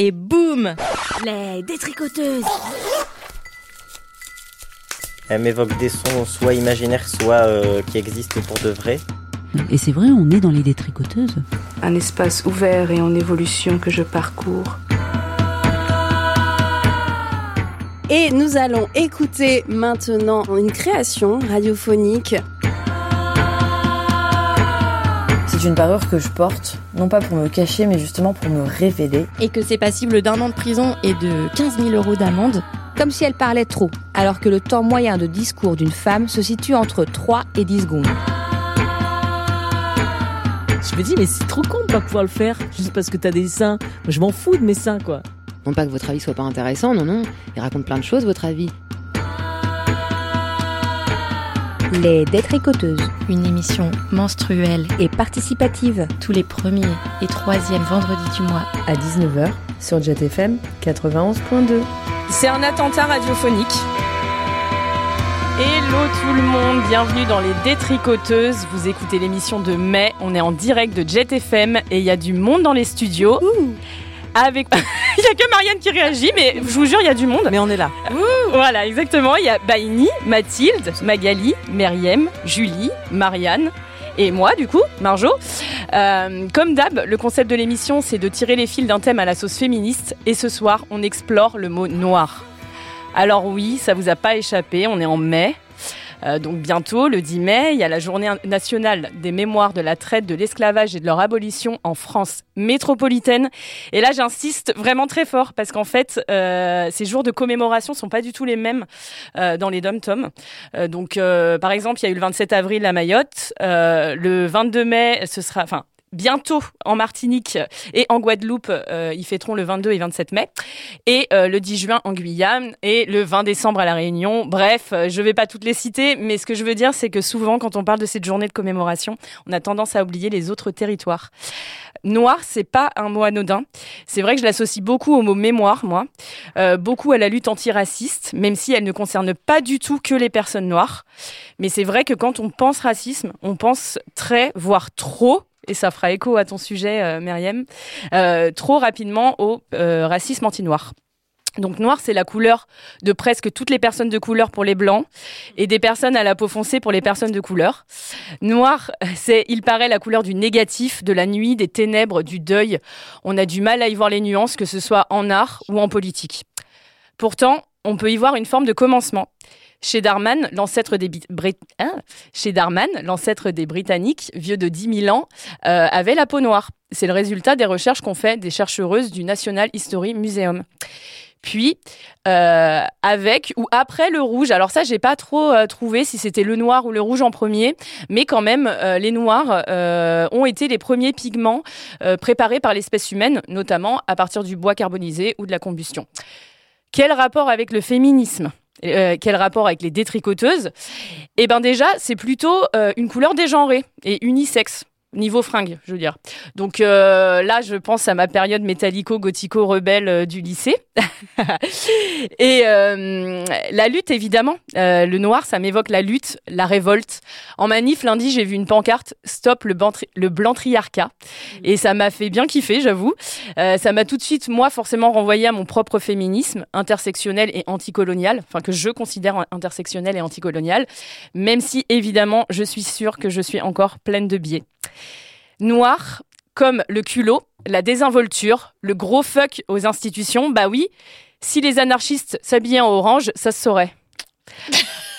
et boum Les détricoteuses Elle m'évoque des sons soit imaginaires, soit euh, qui existent pour de vrai. Et c'est vrai, on est dans les détricoteuses. Un espace ouvert et en évolution que je parcours. Et nous allons écouter maintenant une création radiophonique. C'est une parure que je porte, non pas pour me cacher, mais justement pour me révéler. Et que c'est passible d'un an de prison et de 15 000 euros d'amende. Comme si elle parlait trop, alors que le temps moyen de discours d'une femme se situe entre 3 et 10 secondes. Je me dis, mais c'est trop con de pas pouvoir le faire, juste parce que t'as des seins. Moi, je m'en fous de mes seins, quoi. Non pas que votre avis soit pas intéressant, non, non. Il raconte plein de choses, votre avis. Les détricoteuses. Une émission menstruelle et participative. tous les premiers et troisièmes vendredis du mois. À 19h, sur JetFM 91.2. C'est un attentat radiophonique. Hello tout le monde, bienvenue dans les Détricoteuses. Vous écoutez l'émission de mai, on est en direct de Jet FM et il y a du monde dans les studios. Avec, il y a que Marianne qui réagit, mais je vous jure, il y a du monde. Mais on est là. Voilà, exactement. Il y a Baini, Mathilde, Magali, Meriem, Julie, Marianne. Et moi, du coup, Marjo. Euh, comme d'hab, le concept de l'émission, c'est de tirer les fils d'un thème à la sauce féministe. Et ce soir, on explore le mot noir. Alors oui, ça vous a pas échappé, on est en mai. Euh, donc bientôt, le 10 mai, il y a la journée nationale des mémoires de la traite, de l'esclavage et de leur abolition en France métropolitaine. Et là, j'insiste vraiment très fort parce qu'en fait, euh, ces jours de commémoration sont pas du tout les mêmes euh, dans les dom-toms. Euh, donc, euh, par exemple, il y a eu le 27 avril à Mayotte, Euh, le 22 mai, ce sera, enfin. Bientôt en Martinique et en Guadeloupe, euh, ils fêteront le 22 et 27 mai, et euh, le 10 juin en Guyane et le 20 décembre à la Réunion. Bref, euh, je vais pas toutes les citer, mais ce que je veux dire, c'est que souvent, quand on parle de cette journée de commémoration, on a tendance à oublier les autres territoires. Noir, c'est pas un mot anodin. C'est vrai que je l'associe beaucoup au mot mémoire, moi, Euh, beaucoup à la lutte antiraciste, même si elle ne concerne pas du tout que les personnes noires. Mais c'est vrai que quand on pense racisme, on pense très, voire trop, et ça fera écho à ton sujet, euh, Myriam, euh, trop rapidement au euh, racisme anti-noir. Donc noir, c'est la couleur de presque toutes les personnes de couleur pour les blancs et des personnes à la peau foncée pour les personnes de couleur. Noir, c'est, il paraît, la couleur du négatif, de la nuit, des ténèbres, du deuil. On a du mal à y voir les nuances, que ce soit en art ou en politique. Pourtant, on peut y voir une forme de commencement. Chez Darman, l'ancêtre des, Bi- Brit- hein Chez Darman, l'ancêtre des Britanniques, vieux de 10 000 ans, euh, avait la peau noire. C'est le résultat des recherches qu'ont fait des chercheuses du National History Museum. Puis, euh, avec ou après le rouge. Alors ça, j'ai pas trop euh, trouvé si c'était le noir ou le rouge en premier, mais quand même, les noirs ont été les premiers pigments préparés par l'espèce humaine, notamment à partir du bois carbonisé ou de la combustion. Quel rapport avec le féminisme? Euh, quel rapport avec les détricoteuses? Eh ben déjà, c'est plutôt euh, une couleur dégenrée et unisexe. Niveau fringue, je veux dire. Donc euh, là, je pense à ma période métallico-gothico-rebelle euh, du lycée. Et euh, la lutte, évidemment. Euh, le noir, ça m'évoque la lutte, la révolte. En manif, lundi, j'ai vu une pancarte « Stop le, le blanc-triarcat ». Et ça m'a fait bien kiffer, j'avoue. Euh, ça m'a tout de suite, moi, forcément renvoyé à mon propre féminisme intersectionnel et anticolonial, enfin que je considère intersectionnel et anticolonial, même si, évidemment, je suis sûre que je suis encore pleine de biais. Noir, comme le culot, la désinvolture, le gros fuck aux institutions, bah oui, si les anarchistes s'habillaient en orange, ça se saurait.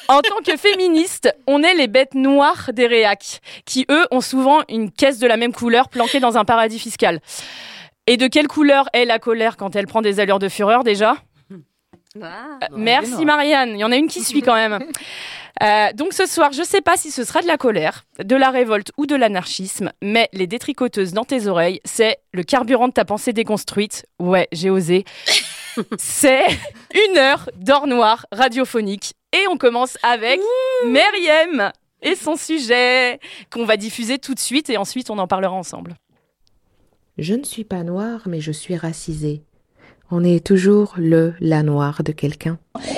En tant que féministe, on est les bêtes noires des réacs, qui eux ont souvent une caisse de la même couleur planquée dans un paradis fiscal. Et de quelle couleur est la colère quand elle prend des allures de fureur déjà? Euh, Merci Marianne, il y en a une qui suit quand même. Euh, donc ce soir, je sais pas si ce sera de la colère, de la révolte ou de l'anarchisme, mais les détricoteuses dans tes oreilles, c'est le carburant de ta pensée déconstruite. Ouais, j'ai osé. c'est une heure d'or noir radiophonique. Et on commence avec Meriem et son sujet qu'on va diffuser tout de suite et ensuite on en parlera ensemble. Je ne suis pas noire, mais je suis racisée. On est toujours le, la noire de quelqu'un.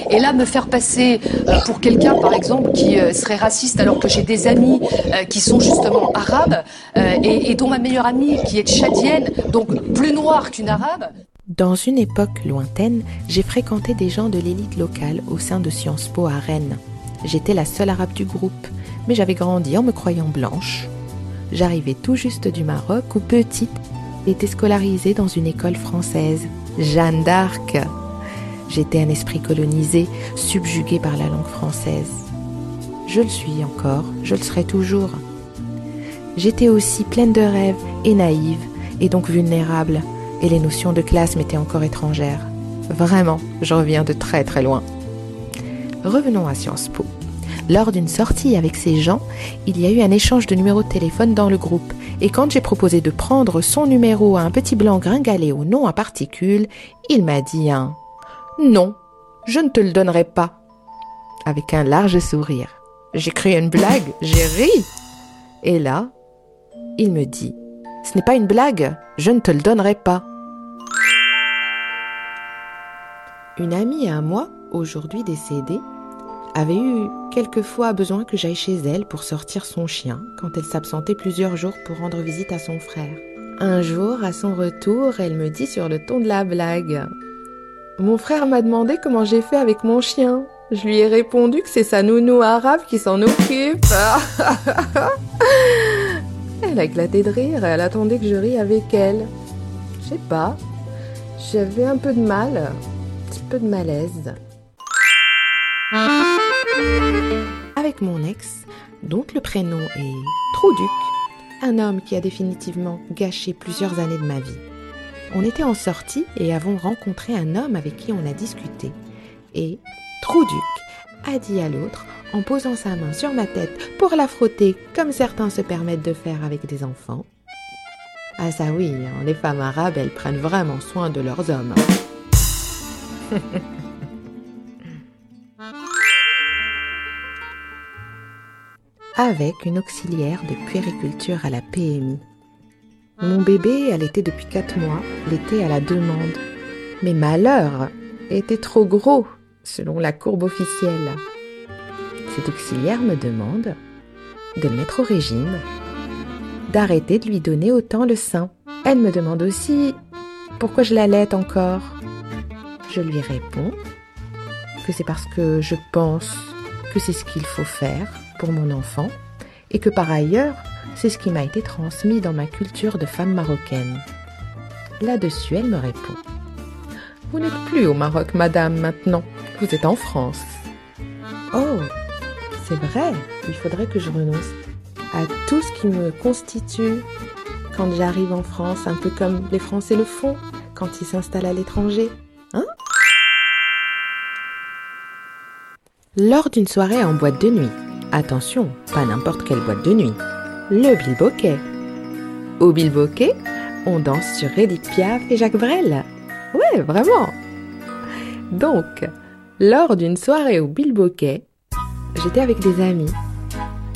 Et là, me faire passer euh, pour quelqu'un, par exemple, qui euh, serait raciste alors que j'ai des amis euh, qui sont justement arabes et, dont ma meilleure amie qui est tchadienne, donc plus noire qu'une arabe. Dans une époque lointaine, j'ai fréquenté des gens de l'élite locale au sein de Sciences Po à Rennes. J'étais la seule arabe du groupe, mais j'avais grandi en me croyant blanche. J'arrivais tout juste du Maroc où petite, était scolarisée dans une école française, Jeanne d'Arc. J'étais un esprit colonisé, subjugué par la langue française. Je le suis encore, je le serai toujours. J'étais aussi pleine de rêves et naïve, et donc vulnérable, et les notions de classe m'étaient encore étrangères. Vraiment, je reviens de très très loin. Revenons à Sciences Po. Lors d'une sortie avec ces gens, il y a eu un échange de numéros de téléphone dans le groupe, et quand j'ai proposé de prendre son numéro à un petit blanc gringalé au nom à particules, il m'a dit un Non, je ne te le donnerai pas. Avec un large sourire. J'ai créé une blague, j'ai ri. Et là, il me dit Ce n'est pas une blague, je ne te le donnerai pas. Une amie à moi, aujourd'hui décédée, avait eu quelquefois besoin que j'aille chez elle pour sortir son chien quand elle s'absentait plusieurs jours pour rendre visite à son frère. Un jour, à son retour, elle me dit sur le ton de la blague Mon frère m'a demandé comment j'ai fait avec mon chien. Je lui ai répondu que c'est sa nounou arabe qui s'en occupe. elle a éclaté de rire et elle attendait que je rie avec elle. Je sais pas. J'avais un peu de mal, un petit peu de malaise. Avec mon ex, dont le prénom est Trouduc, un homme qui a définitivement gâché plusieurs années de ma vie. On était en sortie et avons rencontré un homme avec qui on a discuté. Et Trouduc a dit à l'autre, en posant sa main sur ma tête pour la frotter comme certains se permettent de faire avec des enfants. Ah ça oui, hein, les femmes arabes, elles prennent vraiment soin de leurs hommes. avec une auxiliaire de puériculture à la PMI. Mon bébé allaitait depuis quatre mois, l'était à la demande. Mais malheur était trop gros, selon la courbe officielle. Cette auxiliaire me demande de le mettre au régime, d'arrêter de lui donner autant le sein. Elle me demande aussi pourquoi je l'allaite encore? Je lui réponds que c'est parce que je pense que c'est ce qu'il faut faire mon enfant et que par ailleurs, c'est ce qui m'a été transmis dans ma culture de femme marocaine. Là-dessus, elle me répond Vous n'êtes plus au Maroc, madame, maintenant. Vous êtes en France. Oh, c'est vrai, il faudrait que je renonce à tout ce qui me constitue quand j'arrive en France, un peu comme les Français le font quand ils s'installent à l'étranger. Hein? Lors d'une soirée en boîte de nuit, Attention, pas n'importe quelle boîte de nuit. Le bilboquet. Au bilboquet, on danse sur Edith Piaf et Jacques Brel. Ouais, vraiment. Donc, lors d'une soirée au bilboquet, j'étais avec des amis.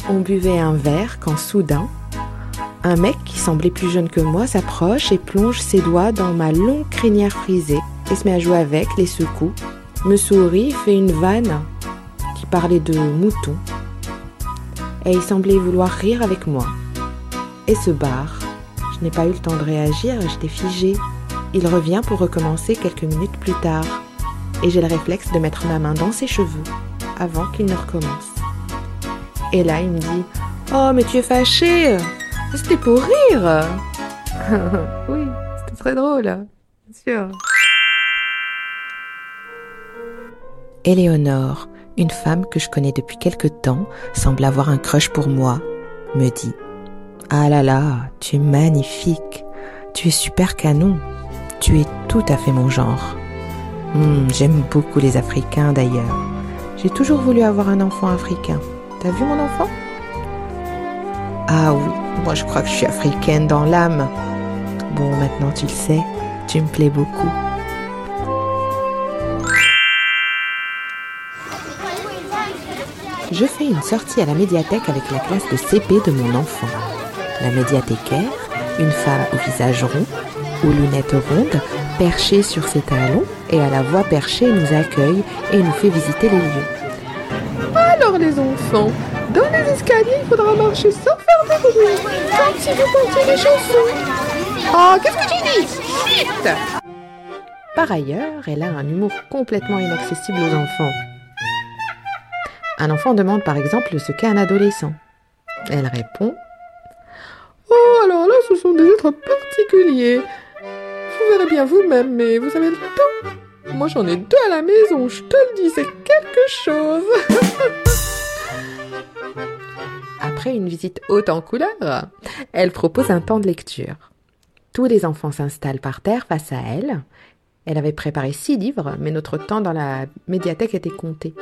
On buvait un verre quand soudain, un mec qui semblait plus jeune que moi s'approche et plonge ses doigts dans ma longue crinière frisée et se met à jouer avec, les secoue, me sourit, fait une vanne qui parlait de moutons et il semblait vouloir rire avec moi. Et se barre. Je n'ai pas eu le temps de réagir j'étais figée. Il revient pour recommencer quelques minutes plus tard. Et j'ai le réflexe de mettre ma main dans ses cheveux avant qu'il ne recommence. Et là, il me dit Oh, mais tu es fâché C'était pour rire Oui, c'était très drôle, bien sûr. Éléonore, une femme que je connais depuis quelque temps semble avoir un crush pour moi, me dit Ah là là, tu es magnifique, tu es super canon, tu es tout à fait mon genre. Hmm, j'aime beaucoup les Africains d'ailleurs. J'ai toujours voulu avoir un enfant africain. T'as vu mon enfant? Ah oui, moi je crois que je suis africaine dans l'âme. Bon, maintenant tu le sais, tu me plais beaucoup. Je fais une sortie à la médiathèque avec la classe de CP de mon enfant. La médiathécaire, une femme au visage rond, aux lunettes rondes, perchée sur ses talons et à la voix perchée nous accueille et nous fait visiter les lieux. Alors les enfants, dans les escaliers, il faudra marcher sans faire de bruit, comme si vous portiez les chansons. Oh, qu'est-ce que tu dis? Chut Par ailleurs, elle a un humour complètement inaccessible aux enfants. Un enfant demande par exemple ce qu'est un adolescent. Elle répond Oh, alors là, ce sont des êtres particuliers. Vous verrez bien vous-même, mais vous avez le temps. Moi, j'en ai deux à la maison, je te le dis, c'est quelque chose. Après une visite haute en couleur, elle propose un temps de lecture. Tous les enfants s'installent par terre face à elle. Elle avait préparé six livres, mais notre temps dans la médiathèque était compté.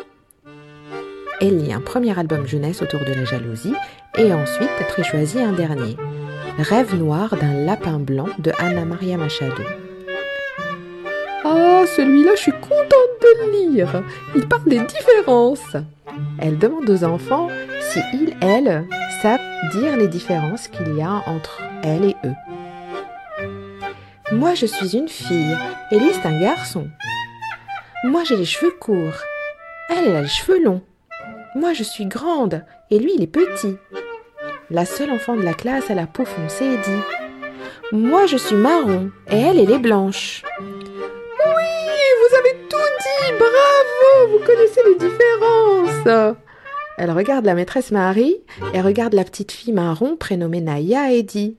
Elle lit un premier album jeunesse autour de la jalousie et ensuite très choisi un dernier. Rêve noir d'un lapin blanc de Anna Maria Machado. Ah, celui-là, je suis contente de le lire. Il parle des différences. Elle demande aux enfants si ils, elles, savent dire les différences qu'il y a entre elle et eux. Moi, je suis une fille et lui, c'est un garçon. Moi, j'ai les cheveux courts. Elle, elle a les cheveux longs. Moi, je suis grande et lui, il est petit. La seule enfant de la classe a la peau foncée dit Moi, je suis marron et elle, elle est blanche. Oui, vous avez tout dit, bravo, vous connaissez les différences. Elle regarde la maîtresse Marie et regarde la petite fille marron prénommée Naya et dit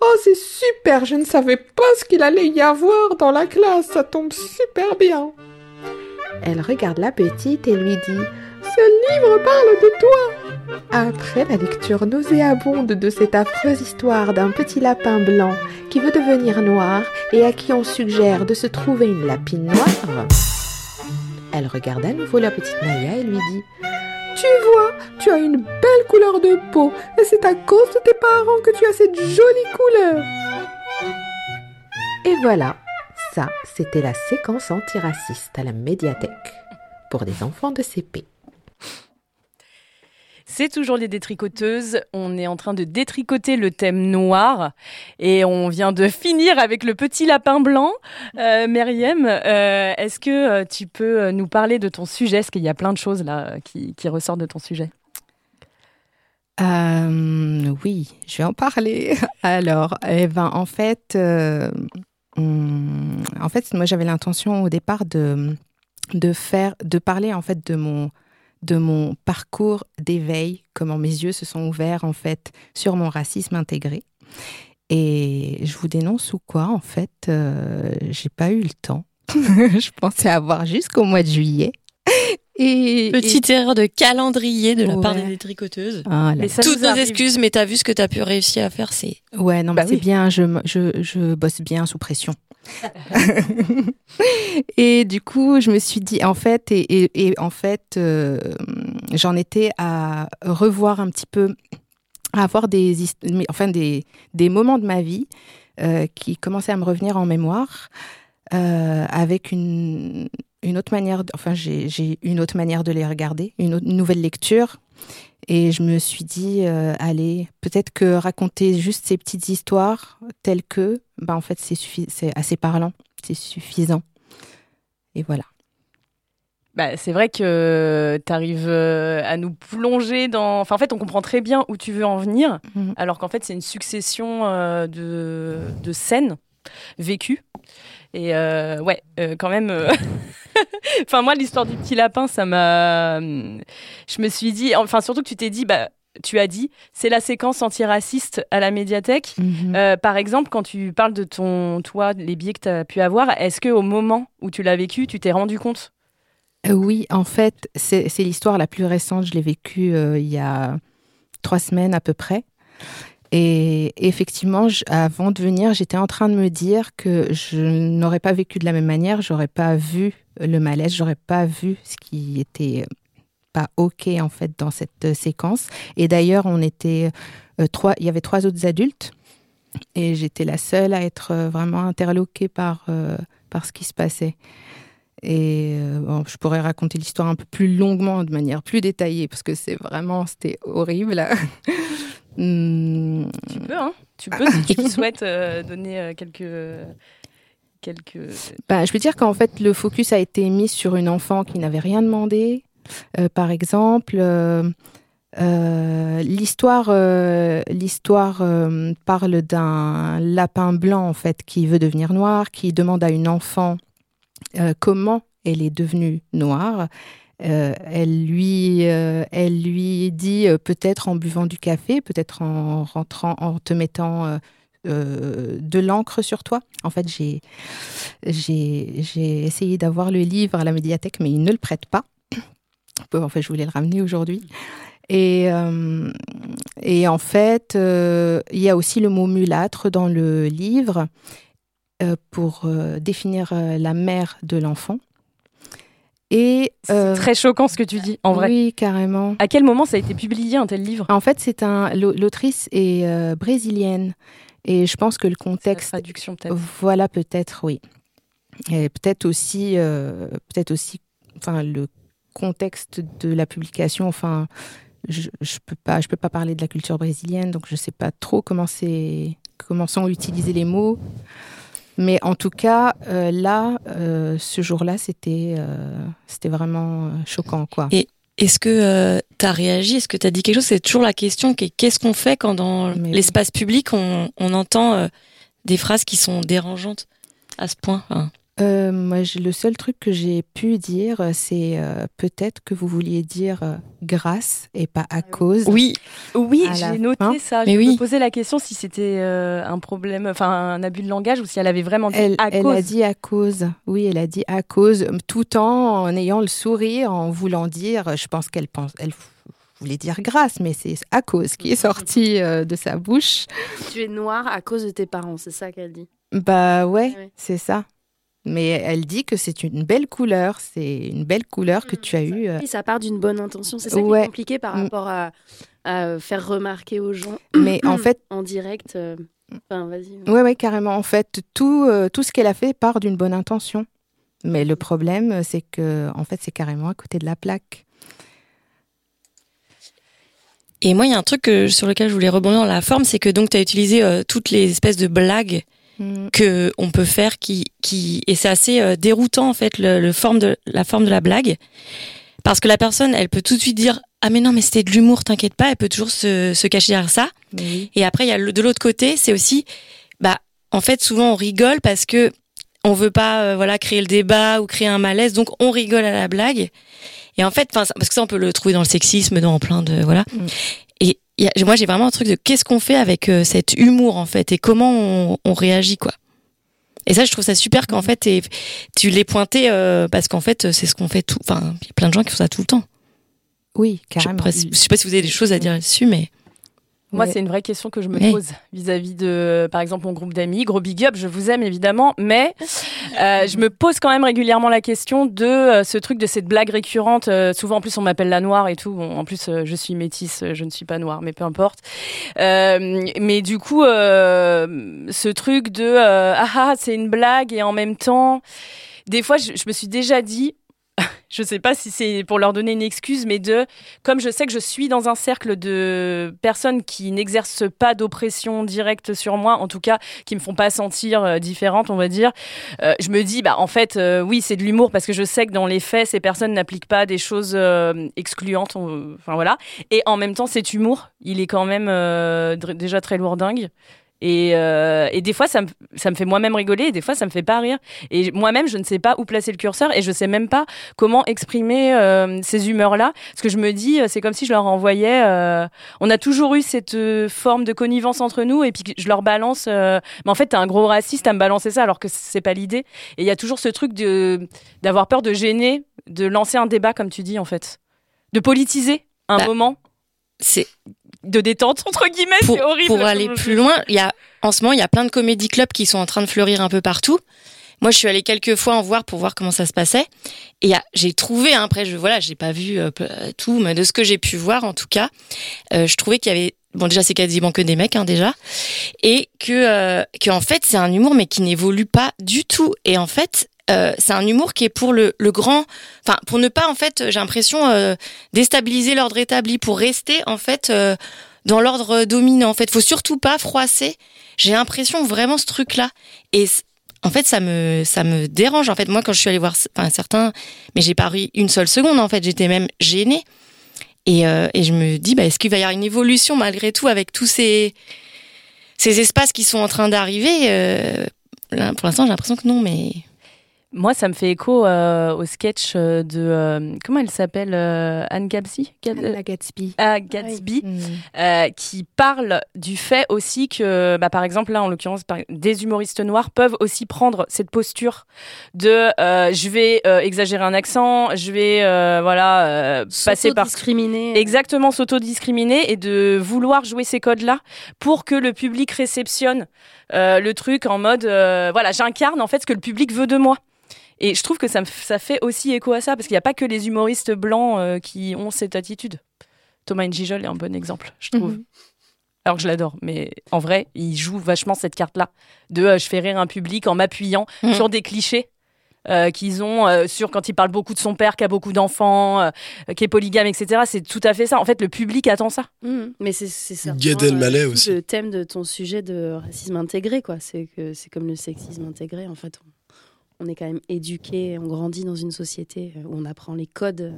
Oh, c'est super, je ne savais pas ce qu'il allait y avoir dans la classe, ça tombe super bien. Elle regarde la petite et lui dit Ce livre parle de toi. Après la lecture nauséabonde de cette affreuse histoire d'un petit lapin blanc qui veut devenir noir et à qui on suggère de se trouver une lapine noire, elle regarde à nouveau la petite Naya et lui dit Tu vois, tu as une belle couleur de peau et c'est à cause de tes parents que tu as cette jolie couleur. Et voilà, ça, c'était la séquence antiraciste à la médiathèque pour des enfants de CP. C'est toujours les détricoteuses. On est en train de détricoter le thème noir et on vient de finir avec le petit lapin blanc. Euh, euh, est-ce que euh, tu peux nous parler de ton sujet? Parce qu'il y a plein de choses là qui, ressortent de ton sujet. Euh, oui, je vais en parler. Alors, eh ben, en fait, euh, hum, en fait, moi, j'avais l'intention au départ de de faire, de parler en fait de mon de mon parcours d'éveil, comment mes yeux se sont ouverts en fait sur mon racisme intégré. Et je vous dénonce ou quoi En fait, euh, j'ai pas eu le temps. je pensais avoir jusqu'au mois de juillet. Et, Petite et- erreur de calendrier de la part des détricoteuses. Ah là. Toutes nos excuses, mais t'as vu ce que t'as pu réussir à faire, c'est. Ouais, non, Bah mais c'est oui. bien, je, je, je bosse bien sous pression. et du coup, je me suis dit, en fait, et, en fait, euh, j'en étais à revoir un petit peu, à avoir des, enfin, des, des moments de ma vie euh, qui commençaient à me revenir en mémoire euh, avec une, une autre manière, de- enfin, j'ai une autre manière de les regarder, une, autre- une nouvelle lecture. Et je me suis dit, euh, allez, peut-être que raconter juste ces petites histoires telles que, bah en fait, c'est assez parlant, c'est suffisant. Et voilà. Bah, c'est vrai que tu arrives à nous plonger dans. Enfin, en fait, on comprend très bien où tu veux en venir, Mhm. alors qu'en fait, c'est une succession euh, de, de scènes vécues. Et euh, ouais, euh, quand même. euh, enfin, moi, l'histoire du petit lapin, ça m'a. Je me suis dit. Enfin, surtout que tu t'es dit, bah. Tu as dit, c'est la séquence antiraciste à la médiathèque. Mhm. Euh, par exemple, quand tu parles de ton, toi, les billets que tu as pu avoir, est-ce que au moment où tu l'as vécu, tu t'es rendu compte? Oui, en fait, c'est c'est l'histoire la plus récente. Je l'ai vécue il y a trois semaines à peu près. Et effectivement, avant de venir, j'étais en train de me dire que je n'aurais pas vécu de la même manière, j'aurais pas vu le malaise, j'aurais pas vu ce qui était pas ok en fait dans cette euh, séquence. Et d'ailleurs, on était euh, trois, il y avait trois autres adultes et j'étais la seule à être euh, vraiment interloquée par par ce qui se passait. Et je pourrais raconter l'histoire un peu plus longuement, de manière plus détaillée, parce que c'est vraiment, c'était horrible. Hum, Tu peux, hein Tu peux si tu souhaites euh, donner euh, quelques. quelques... Ben, je veux dire qu'en fait, le focus a été mis sur une enfant qui n'avait rien demandé. Euh, par exemple, euh, l'histoire, l'histoire parle d'un lapin blanc en fait qui veut devenir noir, qui demande à une enfant comment elle est devenue noire. Euh, elle lui, euh, elle lui dit euh, peut-être en buvant du café, peut-être en rentrant, en te mettant de l'encre sur toi. En fait, j'ai, essayé d'avoir le livre à la médiathèque, mais il ne le prête pas. En fait, je voulais le ramener aujourd'hui. Et, et en fait, il y a aussi le mot mulâtre dans le livre pour définir la mère de l'enfant. Et euh, C'est très choquant ce que tu dis, en vrai. Oui, carrément. À quel moment ça a été publié un tel livre? En fait, c'est un l'au- l'autrice est euh, brésilienne et je pense que le contexte traduction peut-être. Voilà peut-être oui. Et peut-être aussi euh, peut-être aussi enfin le contexte de la publication enfin je, je peux pas je peux pas parler de la culture brésilienne donc je sais pas trop comment c'est comment sont utilisés les mots mais en tout cas euh, là euh, ce jour-là c'était euh, c'était vraiment choquant quoi. Et est-ce que tu as réagi? Est-ce que tu as dit quelque chose? C'est toujours la question qu'est-ce qu'on fait quand dans l'espace public on, on entend des phrases qui sont dérangeantes à ce point? Euh, moi, je- le seul truc que j'ai pu dire, euh, c'est euh, peut-être que vous vouliez dire euh, grâce et pas à cause. Oui, oui, j'ai noté fin. ça. Je me posais la question si c'était euh, un problème, enfin un abus de langage ou si elle avait vraiment dit Elle, à elle cause. a dit à cause. Oui, elle a dit à cause, tout en, en ayant le sourire, en voulant dire. Je pense qu'elle pense, elle voulait dire grâce, mais c'est à cause qui est sorti euh, de sa bouche. Tu es noire à cause de tes parents, c'est ça qu'elle dit? Bah ouais, Ouais. c'est ça. Mais elle dit que c'est une belle couleur, c'est une belle couleur que tu as eue. euh, Oui, ça part d'une bonne intention. C'est ça qui est compliqué par Mm. rapport à, à faire remarquer aux gens. Mais en fait- en direct. euh, Enfin, vas-y. Ouais, ouais, carrément. En fait, tout, euh, tout ce qu'elle a fait part d'une bonne intention. Mais le problème, euh, c'est que, en fait, c'est carrément à côté de la plaque. Et moi, il y a un truc que- sur lequel je voulais rebondir dans la forme, c'est que donc tu as utilisé euh, toutes les espèces de blagues Mm. que on peut faire qui qui et c'est assez euh, déroutant en fait le, le forme de la forme de la blague. Parce que la personne elle peut tout de suite dire ah mais non mais c'était de l'humour t'inquiète pas elle peut toujours se, se cacher derrière ça. Et après il y a le, de l'autre côté c'est aussi bah en fait souvent on rigole parce que on veut pas euh, voilà créer le débat ou créer un malaise. Donc on rigole à la blague. Et en fait parce que ça on peut le trouver dans le sexisme dans plein de voilà. Y a- moi j'ai vraiment un truc de qu'est-ce qu'on fait avec euh, cet humour en fait et comment on, on réagit quoi. Et ça je trouve ça super qu'en fait t'aies- tu l'aies pointé euh, parce qu'en fait c'est ce qu'on fait tout enfin il y a plein de gens qui font ça tout le temps. Oui, carrément. je sais pas si vous avez des choses à dire là-dessus mais Moi, c'est une vraie question que je me pose vis-à-vis de, par exemple, mon groupe d'amis. Gros big up, je vous aime évidemment, mais euh, je me pose quand même régulièrement la question de euh, ce truc de cette blague récurrente. euh, souvent, en plus, on m'appelle la noire et tout. Bon, en plus, euh, je suis métisse, je ne suis pas noire, mais peu importe. Euh, mais du coup, euh, ce truc de euh, ah ah, c'est une blague et en même temps, des fois, je, je me suis déjà dit. Je sais pas si c'est pour leur donner une excuse, mais de comme je sais que je suis dans un cercle de personnes qui n'exercent pas d'oppression directe sur moi, en tout cas qui me font pas sentir euh, différente, on va dire, euh, je me dis bah en fait euh, oui c'est de l'humour parce que je sais que dans les faits ces personnes n'appliquent pas des choses excluantes, enfin voilà, et en même temps cet humour il est quand même déjà très lourdingue. Et, euh, et des fois, ça me, ça me fait moi-même rigoler, et des fois, ça me fait pas rire. Et moi-même, je ne sais pas où placer le curseur, et je sais même pas comment exprimer euh, ces humeurs-là. Parce que je me dis, euh, c'est comme si je leur envoyais. euh, on a toujours eu cette euh, forme de connivence entre nous, et puis je leur balance. euh, mais en fait, t'es un gros raciste à me balancer ça, alors que c'est pas l'idée. Et il y a toujours ce truc de d'avoir peur de gêner, de lancer un débat, comme tu dis, en fait, de politiser un Bah, moment. C'est de détente entre guillemets. pour, c'est horrible. pour aller plus loin, il y a en ce moment il y a plein de comédie clubs qui sont en train de fleurir un peu partout. Moi, je suis allée quelques fois en voir pour voir comment ça se passait. Et j'ai trouvé, hein, après, je voilà, j'ai pas vu euh, peu- tout, mais de ce que j'ai pu voir, en tout cas, euh, je trouvais qu'il y avait, bon, déjà, c'est quasiment que des mecs, hein, déjà, et que, euh, que en fait, c'est un humour, mais qui n'évolue pas du tout. Et en fait, euh, c'est un humour qui est pour le, grand, enfin, pour ne pas, en fait, j'ai l'impression, euh, déstabiliser l'ordre établi, pour rester, en fait, euh, dans l'ordre dominant. En fait, faut surtout pas froisser. J'ai l'impression vraiment ce truc-là. Et en fait, ça me, ça me dérange. En fait, moi, quand je suis allée voir, certains, mais j'ai pas ri une seule seconde. En fait, j'étais même gênée. Et, je me dis, bah, est-ce qu'il va y avoir une évolution malgré tout avec tous ces, ces espaces qui sont en train d'arriver? Pour l'instant, j'ai l'impression que non, mais Moi, ça me fait écho euh, au sketch euh, de euh, comment elle s'appelle euh, Anne Gatsby, Anna Gatsby. Ah, Gatsby, Mm. euh, qui parle du fait aussi que, bah, par exemple, là, en l'occurrence, des humoristes noirs peuvent aussi prendre cette posture de euh, je vais euh, exagérer un accent, je vais euh, voilà euh, passer par discriminer. exactement s'auto-discriminer et de vouloir jouer ces codes-là pour que le public réceptionne euh, le truc en mode euh, voilà j'incarne en fait ce que le public veut de moi. Et je trouve que ça, me f- ça fait aussi écho à ça, parce qu'il n'y a pas que les humoristes blancs euh, qui ont cette attitude. Thomas Njijol est un bon exemple, je trouve. Mhm. Alors que je l'adore, mais en vrai, il joue vachement cette carte-là, de euh, je fais rire un public en m'appuyant Mhm. sur des clichés euh, qu'ils ont euh, sur quand il parle beaucoup de son père, qui a beaucoup d'enfants, euh, qui est polygame, etc. C'est tout à fait ça. En fait, le public attend ça. Mhm. Mais c'est c'est ça. Gad Elmaleh aussi. Le thème de ton sujet de racisme intégré, quoi. C'est que c'est comme le sexisme intégré. En fait, on, est quand même éduqué, on grandit dans une société où on apprend les codes euh,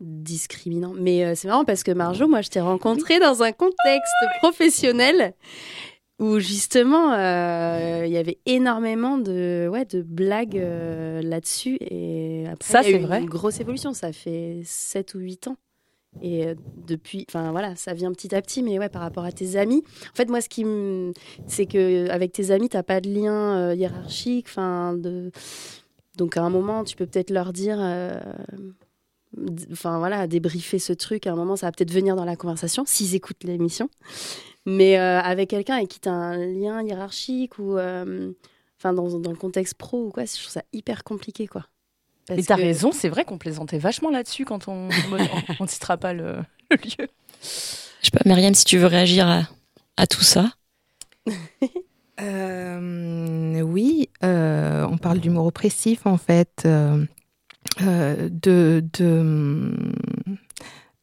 discriminants. Mais euh, c'est marrant parce que Marjo, moi, je t'ai rencontré dans un contexte professionnel où justement euh, il y avait énormément de ouais de blagues euh, là-dessus et après Ça, c'est vrai. une grosse évolution ça fait 7 ou 8 ans et euh, depuis enfin voilà ça vient petit à petit mais ouais par rapport à tes amis. En fait moi ce qui me c'est que avec tes amis t'as pas de lien euh, hiérarchique enfin donc à un moment tu peux peut-être leur dire euh, enfin voilà débriefer ce truc. À un moment ça va peut-être venir dans la conversation s'ils écoutent l'émission. Mais avec quelqu'un avec qui tu as un lien hiérarchique ou enfin dans, dans le contexte pro ou quoi, je trouve ça hyper compliqué quoi. Mais Parce t'as que- raison, c'est vrai qu'on plaisantait vachement là-dessus quand on on ne citera pas le, le lieu. Je sais pas, Myriam, si tu veux réagir à, à tout ça. Euh, oui, euh, on parle d'humour oppressif en fait, euh, euh, de, de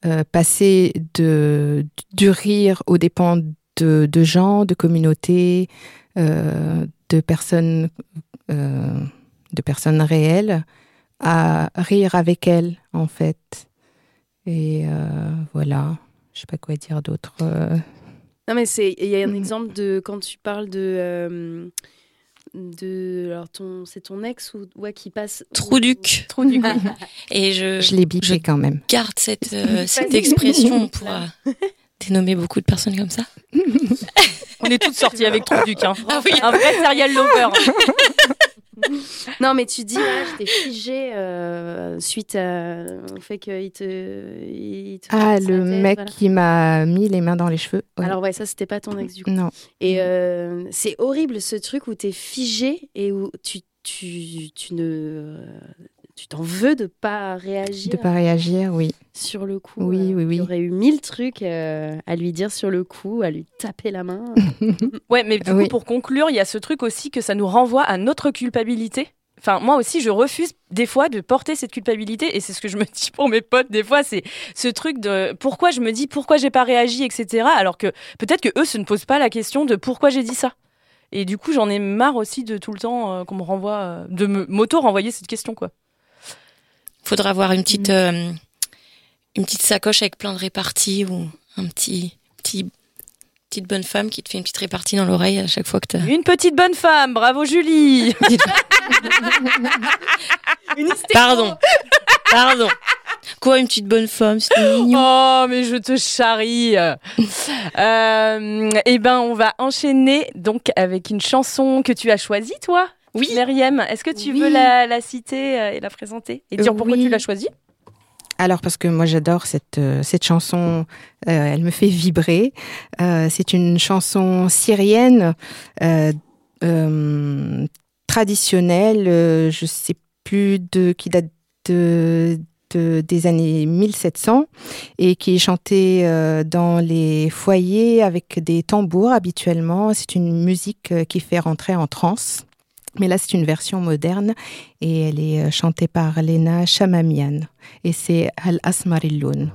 euh, passer de, du rire aux dépens de, de gens, de communautés, euh, de personnes, euh, de personnes réelles, à rire avec elles en fait. Et euh, voilà, je sais pas quoi dire d'autre. euh. Non mais c'est il y a un exemple de quand tu parles de euh, de alors ton c'est ton ex ou ouais qui passe Trouduc. Trouduc. Et je, Je l'ai bipé quand même. garde cette, euh, cette expression pour euh, dénommer beaucoup de personnes comme ça. On est toutes sorties avec Trouduc, hein. Ah oui. un vrai serial lover. Non mais tu dis voilà, j'étais figée euh, suite à, au fait qu'il te, il te Ah, le mec voilà. qui m'a mis les mains dans les cheveux. ouais. Alors ouais, ça c'était pas ton ex du coup. non. Et euh, c'est horrible ce truc où t'es figé et où tu, tu, tu ne tu t'en veux de pas réagir De pas réagir, oui. sur le coup. Oui, euh, oui, oui. Il aurait eu mille trucs euh, à lui dire sur le coup, à lui taper la main. Ouais, mais du Oui. coup, pour conclure, il y a ce truc aussi que ça nous renvoie à notre culpabilité. Enfin, moi aussi, je refuse des fois de porter cette culpabilité, et c'est ce que je me dis pour mes potes des fois, c'est ce truc de pourquoi je me dis pourquoi j'ai pas réagi, etc. Alors que peut-être que eux se ne posent pas la question de pourquoi j'ai dit ça? Et du coup, j'en ai marre aussi de tout le temps euh, qu'on me renvoie, euh, de me- m'auto-renvoyer cette question, quoi. Faudra avoir une petite, euh, une petite sacoche avec plein de réparties ou un petit, petit, petite bonne femme qui te fait une petite répartie dans l'oreille à chaque fois que t'as. Une petite bonne femme, bravo Julie. Pardon. Pardon. Quoi, une petite bonne femme mignon. Oh, mais je te charrie. Euh, eh ben, on va enchaîner donc avec une chanson que tu as choisie, toi. Oui. Myriam, est-ce que tu Oui. veux la, la citer euh, et la présenter et dire pourquoi Oui. tu l'as choisie? Alors, parce que moi, j'adore cette, euh, cette chanson, euh, elle me fait vibrer. Euh, c'est une chanson syrienne, euh, traditionnelle, je sais plus de qui date de, de- des années 1700 et qui est chantée dans les foyers avec des tambours habituellement. C'est une musique qui fait rentrer en transe. Mais là, c'est une version moderne et elle est euh, chantée par Lena Chamamian et c'est Al Asmarilloun.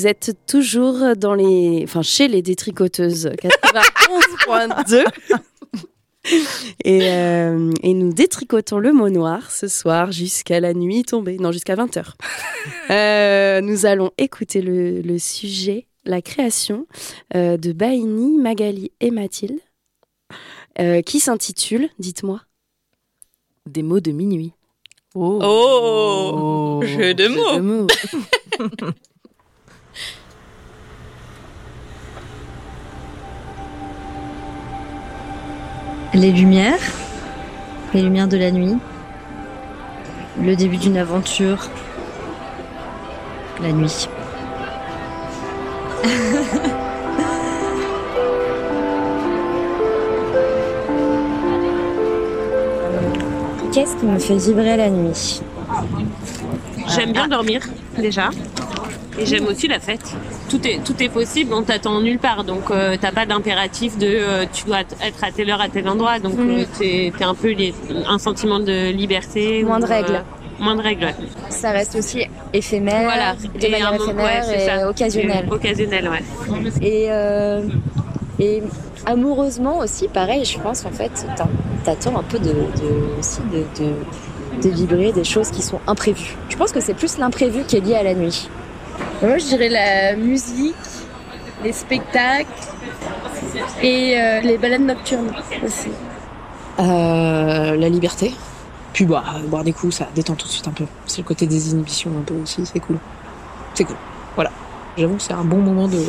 Vous êtes toujours dans les, enfin chez les détricoteuses 91.2. Et, euh, et nous détricotons le mot noir ce soir jusqu'à la nuit tombée, non jusqu'à 20h. Euh, nous allons écouter le, le sujet, la création euh, de Baini, Magali et Mathilde, euh, qui s'intitule, dites-moi, Des mots de minuit. Oh, jeu de mots. Les lumières, les lumières de la nuit, le début d'une aventure, la nuit. Qu'est-ce qui me fait vibrer la nuit? J'aime bien dormir, déjà. Et j'aime aussi la fête. Tout est, tout est possible, on t'attend nulle part. Donc, euh, t'as pas d'impératif de euh, tu dois être à telle heure à tel endroit. Donc, euh, t'es un peu un sentiment de liberté. Moins de règles. moins de règles, ouais. Ça reste aussi éphémère, Voilà. de Et manière éphémère ouais, et ça. occasionnelle. Et Occasionnelle, ouais. Et, euh, et amoureusement aussi, pareil, je pense en fait, t'en- t'attends un peu de, de- aussi de, de, de vibrer des choses qui sont imprévues. Je pense que c'est plus l'imprévu qui est lié à la nuit. Moi, je dirais la musique, les spectacles et euh, les balades nocturnes aussi. Euh, la liberté. Puis bah, boire des coups, ça détend tout de suite un peu. C'est le côté des inhibitions un peu aussi, c'est cool. C'est cool. Voilà. J'avoue que c'est un bon moment de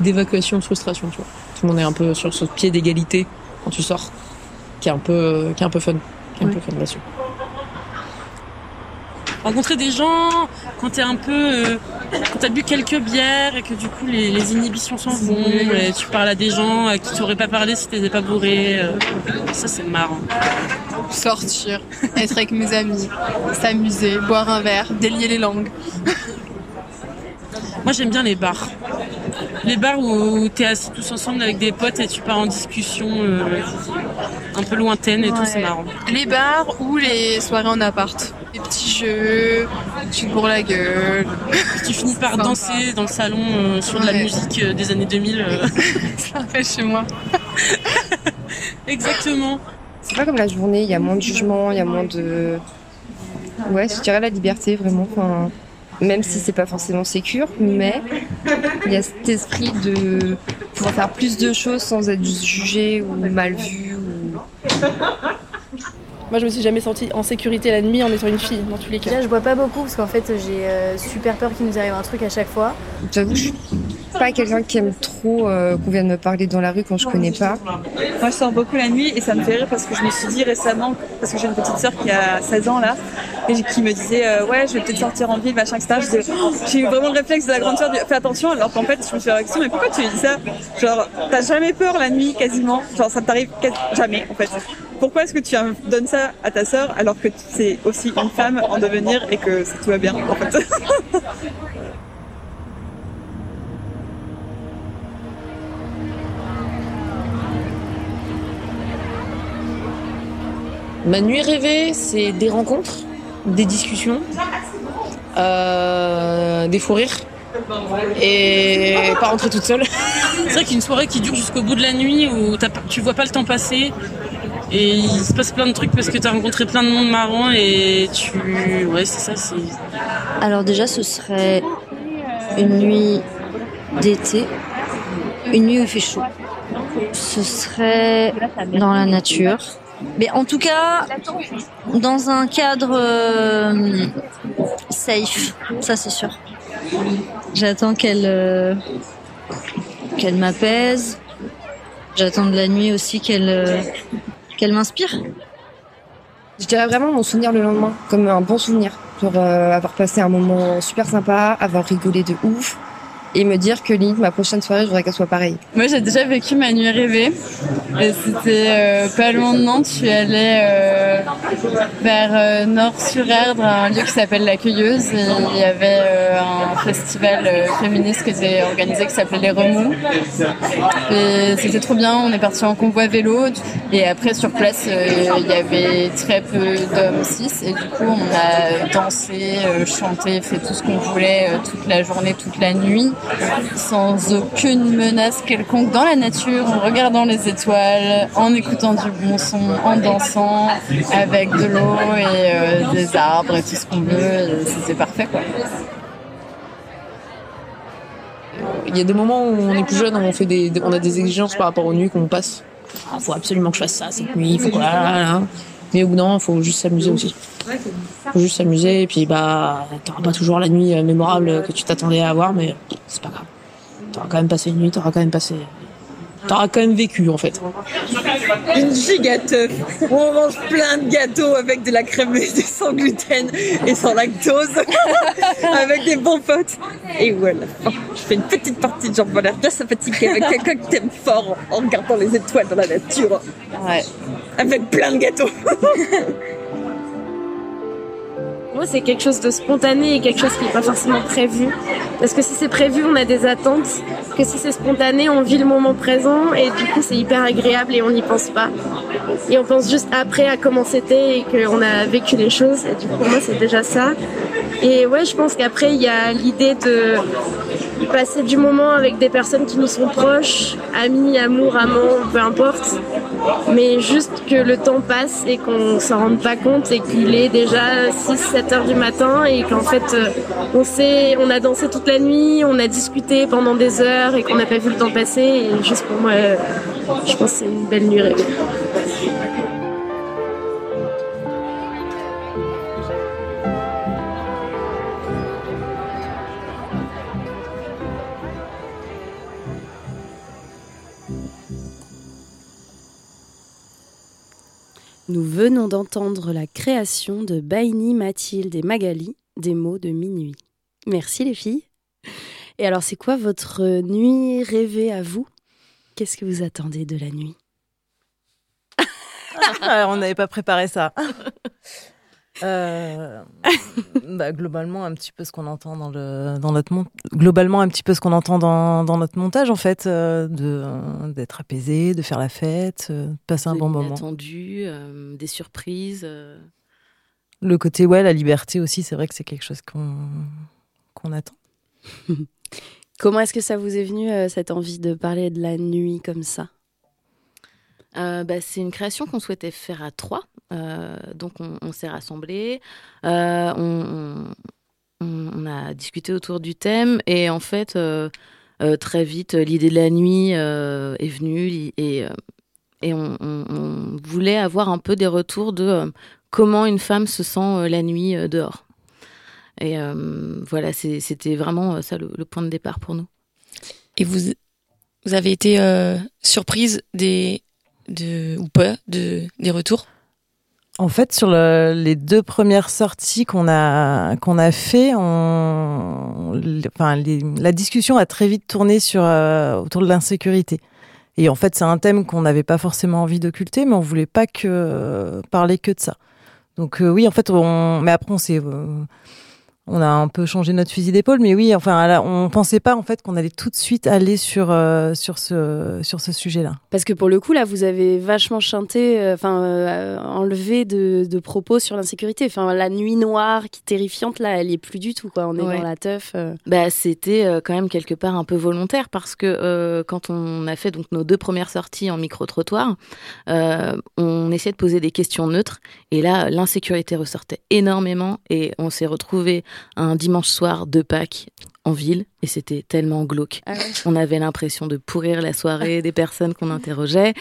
d'évacuation de frustration, tu vois. Tout le monde est un peu sur ce pied d'égalité quand tu sors, qui est un peu, qui est un peu fun, qui est un peu fun là-dessus. Rencontrer des gens quand t'es un peu euh, quand t'as bu quelques bières et que du coup les, les inhibitions s'en vont et tu parles à des gens à qui t'aurais pas parlé si t'étais pas bourré euh, ça c'est marrant sortir, être avec mes amis, s'amuser, boire un verre, délier les langues. moi j'aime bien les bars les bars où t'es assis tous ensemble avec des potes et tu pars en discussion euh, un peu lointaine et tout c'est marrant Les bars ou les soirées en appart. Jeux, tu te bourres la gueule. tu finis par Sympa. danser dans le salon euh, sur de la Ouais. musique euh, des années 2000 euh. Ça fait chez moi. exactement C'est pas comme la journée, il y a moins de jugement, il y a moins de. Ouais, je dirais la liberté vraiment. Enfin, même si c'est pas forcément sécure, mais il y a cet esprit de pouvoir faire plus de choses sans être jugé ou mal vu. Ou... Moi, je me suis jamais sentie en sécurité la nuit en étant une fille, dans tous les cas. Déjà, je bois pas beaucoup parce qu'en fait, j'ai euh, super peur qu'il nous arrive un truc à chaque fois. J'avoue je suis pas quelqu'un qui aime trop euh, qu'on vienne me parler dans la rue quand je connais pas. Moi, je sors beaucoup la nuit et ça me fait rire parce que je me suis dit récemment, parce que j'ai une petite sœur qui a 16 ans là, et qui me disait euh, ouais, je vais peut-être sortir en ville, machin, etc. Oh, J'ai eu vraiment le réflexe de la grande sœur, du fais attention, alors qu'en fait, je me suis réaction, mais pourquoi tu dis ça? Genre, t'as jamais peur la nuit quasiment? Genre, ça t'arrive quasi- jamais en fait. Pourquoi est-ce que tu donnes ça à ta sœur alors que c'est aussi une femme en devenir et que tout va bien en fait Ma nuit rêvée, c'est des rencontres, des discussions, euh, des fous rires et pas rentrer toute seule. C'est vrai qu'une soirée qui dure jusqu'au bout de la nuit où tu vois pas le temps passer et il se passe plein de trucs parce que t'as rencontré plein de monde marrant et tu. Ouais, c'est ça, c'est. Alors déjà, ce serait une nuit d'été, une nuit où il fait chaud. Ce serait dans la nature. Mais en tout cas, dans un cadre euh, safe, ça c'est sûr. J'attends qu'elle euh, qu'elle m'apaise. J'attends de la nuit aussi qu'elle euh, qu'elle m'inspire. Je dirais vraiment mon souvenir le lendemain, comme un bon souvenir. Genre euh, avoir passé un moment super sympa, avoir rigolé de ouf, et me dire que limite ma prochaine soirée, je voudrais qu'elle soit pareille. Moi, j'ai déjà vécu ma nuit rêvée. Et c'était euh, pas loin de Nantes. Je suis allée euh, vers euh, Nord-sur-Erdre, un lieu qui s'appelle La Cueilleuse. Il y avait un festival féministe qui était organisé qui s'appelait Les Remous. Et c'était trop bien, on est parti en convoi vélo et après sur place il y avait très peu d'hommes cis et du coup on a dansé, chanté, fait tout ce qu'on voulait toute la journée, toute la nuit sans aucune menace quelconque dans la nature, en regardant les étoiles, en écoutant du bon son, en dansant avec de l'eau et euh, des arbres et tout ce qu'on veut. C'était parfait quoi. Il y a des moments où on est plus jeune, on fait des, on a des exigences par rapport aux nuits qu'on passe. Il faut absolument que je fasse ça cette nuit, faut là. Mais au bout d'un moment, faut juste s'amuser aussi. faut juste s'amuser et puis bah t'auras pas toujours la nuit euh, mémorable que tu t'attendais à avoir, mais c'est pas grave. T'auras quand même passé une nuit, t'auras quand même passé, t'auras quand même vécu en fait. Une giga teuf. On mange plein de gâteaux avec de la crème sans gluten et sans lactose, avec des bons potes. Et voilà, je fais une petite partie de jambes en l'air bien sympathique avec quelqu'un que t'aimes fort en regardant les étoiles dans la nature. Ouais. Avec plein de gâteaux. Moi, c'est quelque chose de spontané et quelque chose qui n'est pas forcément prévu. Parce que si c'est prévu, on a des attentes. Que si c'est spontané, on vit le moment présent et du coup, c'est hyper agréable et on n'y pense pas. Et on pense juste après à comment c'était et qu'on a vécu les choses. Et du coup, pour moi, c'est déjà ça. Et ouais, je pense qu'après, il y a l'idée de passer du moment avec des personnes qui nous sont proches, amis, amour, amants, peu importe. Mais juste que le temps passe et qu'on s'en rende pas compte et qu'il est déjà 6-7 heures du matin et qu'en fait euh, on sait, on a dansé toute la nuit, on a discuté pendant des heures et qu'on n'a pas vu le temps passer. Et juste pour moi, euh, je pense que c'est une belle nuit rêvée. Nous venons d'entendre la création de Baini, Mathilde et Magali, des mots de minuit. Merci les filles. Et alors, c'est quoi votre nuit rêvée à vous? Qu'est-ce que vous attendez de la nuit? Ah, on n'avait pas préparé ça. Euh, bah, globalement, un petit peu ce qu'on entend dans le dans notre globalement un petit peu ce qu'on entend dans, dans notre montage en fait, euh, de d'être apaisé, de faire la fête, euh, de passer un bon moment. Inattendu, euh, des surprises. Le côté ouais, la liberté aussi, c'est vrai que c'est quelque chose qu'on qu'on attend. Comment est-ce que ça vous est venu cette envie de parler de la nuit comme ça? Bah, c'est une création qu'on souhaitait faire à trois. Euh, donc, on, s'est rassemblés. Euh, on, a discuté autour du thème. Et en fait, euh, très vite, l'idée de la nuit est venue. Et, on, voulait avoir un peu des retours de comment une femme se sent la nuit dehors. Et voilà, c'était vraiment ça le, point de départ pour nous. Et vous, vous avez été surprise des, de, ou pas de, des retours? En fait, sur le- les deux premières sorties qu'on a qu'on a fait, on, enfin, les- la discussion a très vite tourné sur euh, autour de l'insécurité. Et en fait, c'est un thème qu'on n'avait pas forcément envie d'occulter, mais on voulait pas que euh, parler que de ça. Donc euh, oui, en fait, on, mais après on s'est euh, on a un peu changé notre fusil d'épaule, mais oui, enfin, on pensait pas en fait qu'on allait tout de suite aller sur euh, sur ce sur ce sujet-là. Parce que pour le coup, là, vous avez vachement chanté, euh, enfin, euh, enlevé de, de propos sur l'insécurité. Enfin, la nuit noire qui est terrifiante, là, elle y est plus du tout, quoi. On est Ouais. dans la teuf. euh. Bah, c'était euh, quand même quelque part un peu volontaire parce que euh, quand on a fait donc nos deux premières sorties en micro-trottoir, euh, on essayait de poser des questions neutres et là, l'insécurité ressortait énormément et on s'est retrouvé un dimanche soir de Pâques en ville et c'était tellement glauque. On avait l'impression de pourrir la soirée des personnes qu'on interrogeait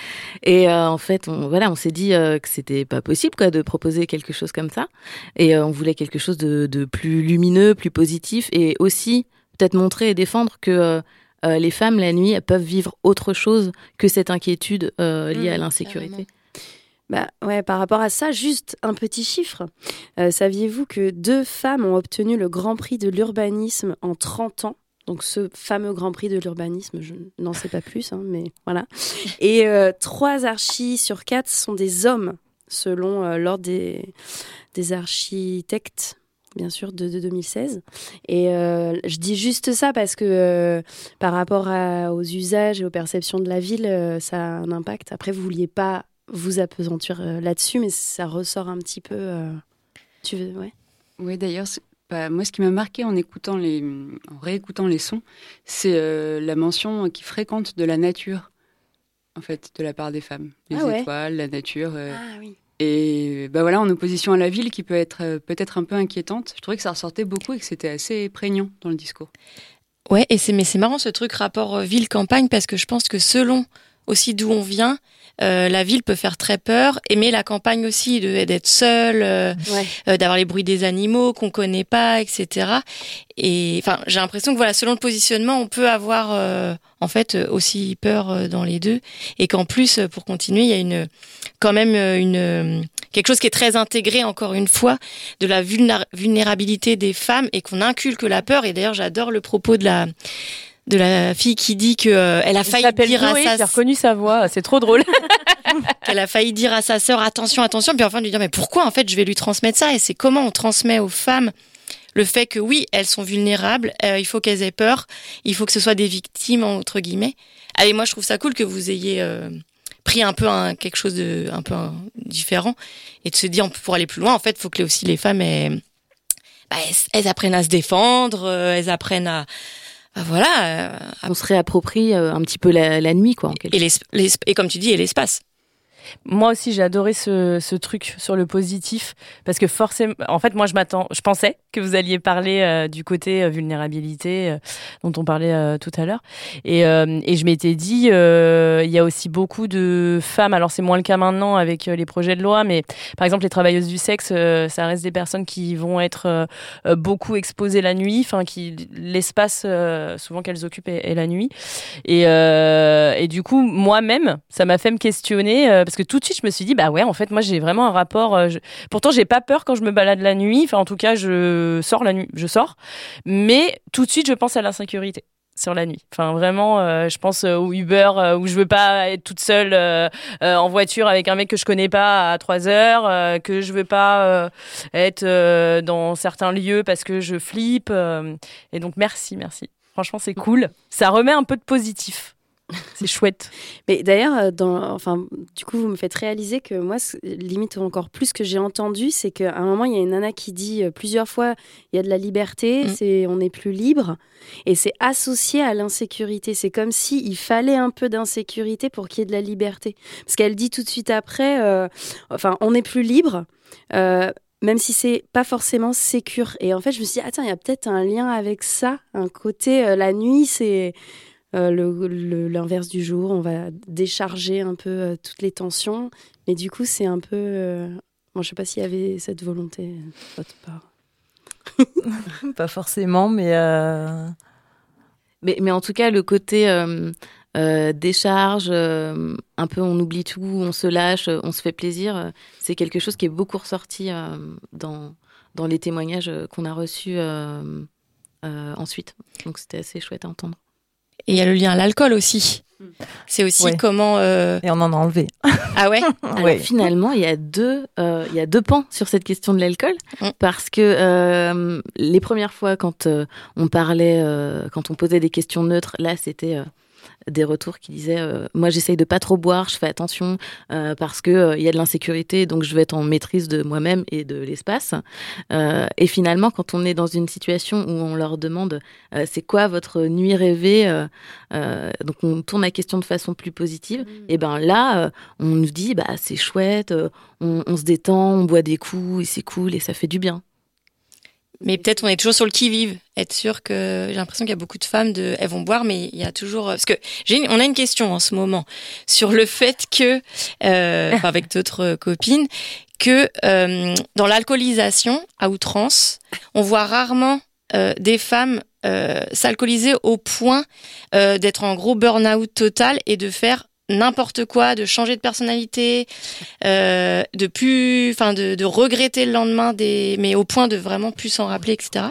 et euh, en fait, on, voilà, on s'est dit euh, que c'était pas possible quoi de proposer quelque chose comme ça et euh, on voulait quelque chose de, de plus lumineux, plus positif et aussi peut-être montrer et défendre que les femmes la nuit elles peuvent vivre autre chose que cette inquiétude liée à Mmh, l'insécurité. Bah ouais, par rapport à ça, juste un petit chiffre. Euh, Saviez-vous que deux femmes ont obtenu le Grand Prix de l'urbanisme en 30 ans? Donc ce fameux Grand Prix de l'urbanisme, je n'en sais pas plus, hein, mais voilà. Et euh, trois archis sur quatre sont des hommes, selon euh, l'ordre des, des architectes bien sûr, de, de 2016. Et je dis juste ça parce que par rapport aux usages et aux perceptions de la ville, ça a un impact. Après, vous vouliez pas vous apesantir euh, là-dessus, mais ça ressort un petit peu. euh, Tu veux, ouais. Oui, d'ailleurs, bah, moi, ce qui m'a marqué en écoutant les, en réécoutant les sons, c'est euh, la mention qui fréquente de la nature, en fait, de la part des femmes, les Ah ouais. étoiles, la nature. euh, Ah oui. Et bah voilà, en opposition à la ville, qui peut être euh, peut-être un peu inquiétante. Je trouvais que ça ressortait beaucoup et que c'était assez prégnant dans le discours. Ouais, et c'est mais c'est marrant ce truc rapport ville-campagne parce que je pense que selon aussi d'où on vient, euh, la ville peut faire très peur, aimer la campagne aussi, d'être seul, euh, euh, d'avoir les bruits des animaux qu'on connaît pas, etc. Et enfin, j'ai l'impression que voilà, selon le positionnement, on peut avoir euh, en fait aussi peur dans les deux, et qu'en plus, pour continuer, il y a une quand même une quelque chose qui est très intégré encore une fois de la vulnéra- vulnérabilité des femmes et qu'on inculque la peur. Et d'ailleurs, j'adore le propos de la de la fille qui dit que euh, elle a failli dire Chloé, à sa reconnu sa voix, c'est trop drôle. qu'elle a failli dire à sa sœur attention attention puis enfin de lui dire mais pourquoi en fait je vais lui transmettre ça? Et c'est comment on transmet aux femmes le fait que oui elles sont vulnérables euh, il faut qu'elles aient peur il faut que ce soit des victimes entre guillemets allez moi je trouve ça cool que vous ayez euh, pris un peu un, quelque chose de un peu un- différent et de se dire pour aller plus loin en fait il faut que les- aussi les femmes elles, bah, elles, elles apprennent à se défendre elles apprennent à voilà euh, On se réapproprie euh, un petit peu la, la nuit, quoi. En et, et comme tu dis et l'espace Moi aussi, j'ai adoré ce, truc sur le positif parce que forcément, en fait, moi, je m'attends, je pensais que vous alliez parler euh, du côté euh, vulnérabilité euh, dont on parlait tout à l'heure, et, et je m'étais dit, il y a aussi beaucoup de femmes. Alors, c'est moins le cas maintenant avec les projets de loi, mais par exemple, les travailleuses du sexe, ça reste des personnes qui vont être beaucoup exposées la nuit, enfin, qui l'espace souvent qu'elles occupent est, est la nuit, et, et du coup, moi-même, ça m'a fait me questionner parce que tout de suite, je me suis dit, bah ouais, en fait, moi, j'ai vraiment un rapport. euh, je- Pourtant, j'ai pas peur quand je me balade la nuit. Enfin, en tout cas, je sors la nuit, je sors. Mais tout de suite, je pense à l'insécurité sur la nuit. Enfin, vraiment, euh, je pense au Uber euh, où je veux pas être toute seule en voiture avec un mec que je connais pas à 3 heures, que je veux pas être dans certains lieux parce que je flippe. et donc, merci, merci. Franchement, c'est cool. Ça remet un peu de positif. C'est chouette. Mais d'ailleurs, euh, enfin, du coup, vous me faites réaliser que moi, limite encore plus que j'ai entendu, c'est qu'à un moment, il y a une nana qui dit euh, plusieurs fois, il y a de la liberté, c'est, on est plus libre, et c'est associé à l'insécurité. C'est comme si il fallait un peu d'insécurité pour qu'il y ait de la liberté. Parce qu'elle dit tout de suite après, euh, enfin, on est plus libre. euh, même si c'est pas forcément sécure. Et en fait, je me suis dit, attends, il y a peut-être un lien avec ça, un côté, euh, la nuit, c'est l'inverse du jour, on va décharger un peu euh, toutes les tensions. Mais du coup, c'est un peu. euh, Bon, je sais pas s'il y avait cette volonté euh, de votre part. Pas forcément, mais. euh, Mais, mais en tout cas, le côté euh, euh, décharge, euh, un peu on oublie tout, on se lâche, euh, on se fait plaisir, euh, c'est quelque chose qui est beaucoup ressorti euh, dans, dans les témoignages euh, qu'on a reçus euh, euh, ensuite. Donc c'était assez chouette à entendre. Et il y a le lien à l'alcool aussi. C'est aussi Ouais. comment. euh, Et on en a enlevé. Ah ouais Alors, finalement, il y a deux, euh, il y a deux pans sur cette question de l'alcool, parce que euh, les premières fois quand euh, on parlait, euh, quand on posait des questions neutres, là c'était euh, des retours qui disaient, euh, moi j'essaye de pas trop boire, je fais attention euh, parce que euh, il y a de l'insécurité, donc je vais être en maîtrise de moi-même et de l'espace. Et finalement, quand on est dans une situation où on leur demande, c'est quoi votre nuit rêvée, donc on tourne la question de façon plus positive, et ben là, on nous dit, bah c'est chouette, on, on se détend, on boit des coups, et c'est cool, et ça fait du bien. Mais peut-être on est toujours sur le qui-vive. Être sûr que j'ai l'impression qu'il y a beaucoup de femmes de, elles vont boire, mais il y a toujours parce que j'ai, une- on a une question en ce moment sur le fait que, euh, avec d'autres euh, copines, que euh, dans l'alcoolisation à outrance, on voit rarement euh, des femmes euh, s'alcooliser au point euh, d'être en gros burn-out total et de faire n'importe quoi, de changer de personnalité, euh, de plus, enfin de, de regretter le lendemain des, mais au point de vraiment plus s'en rappeler, etc.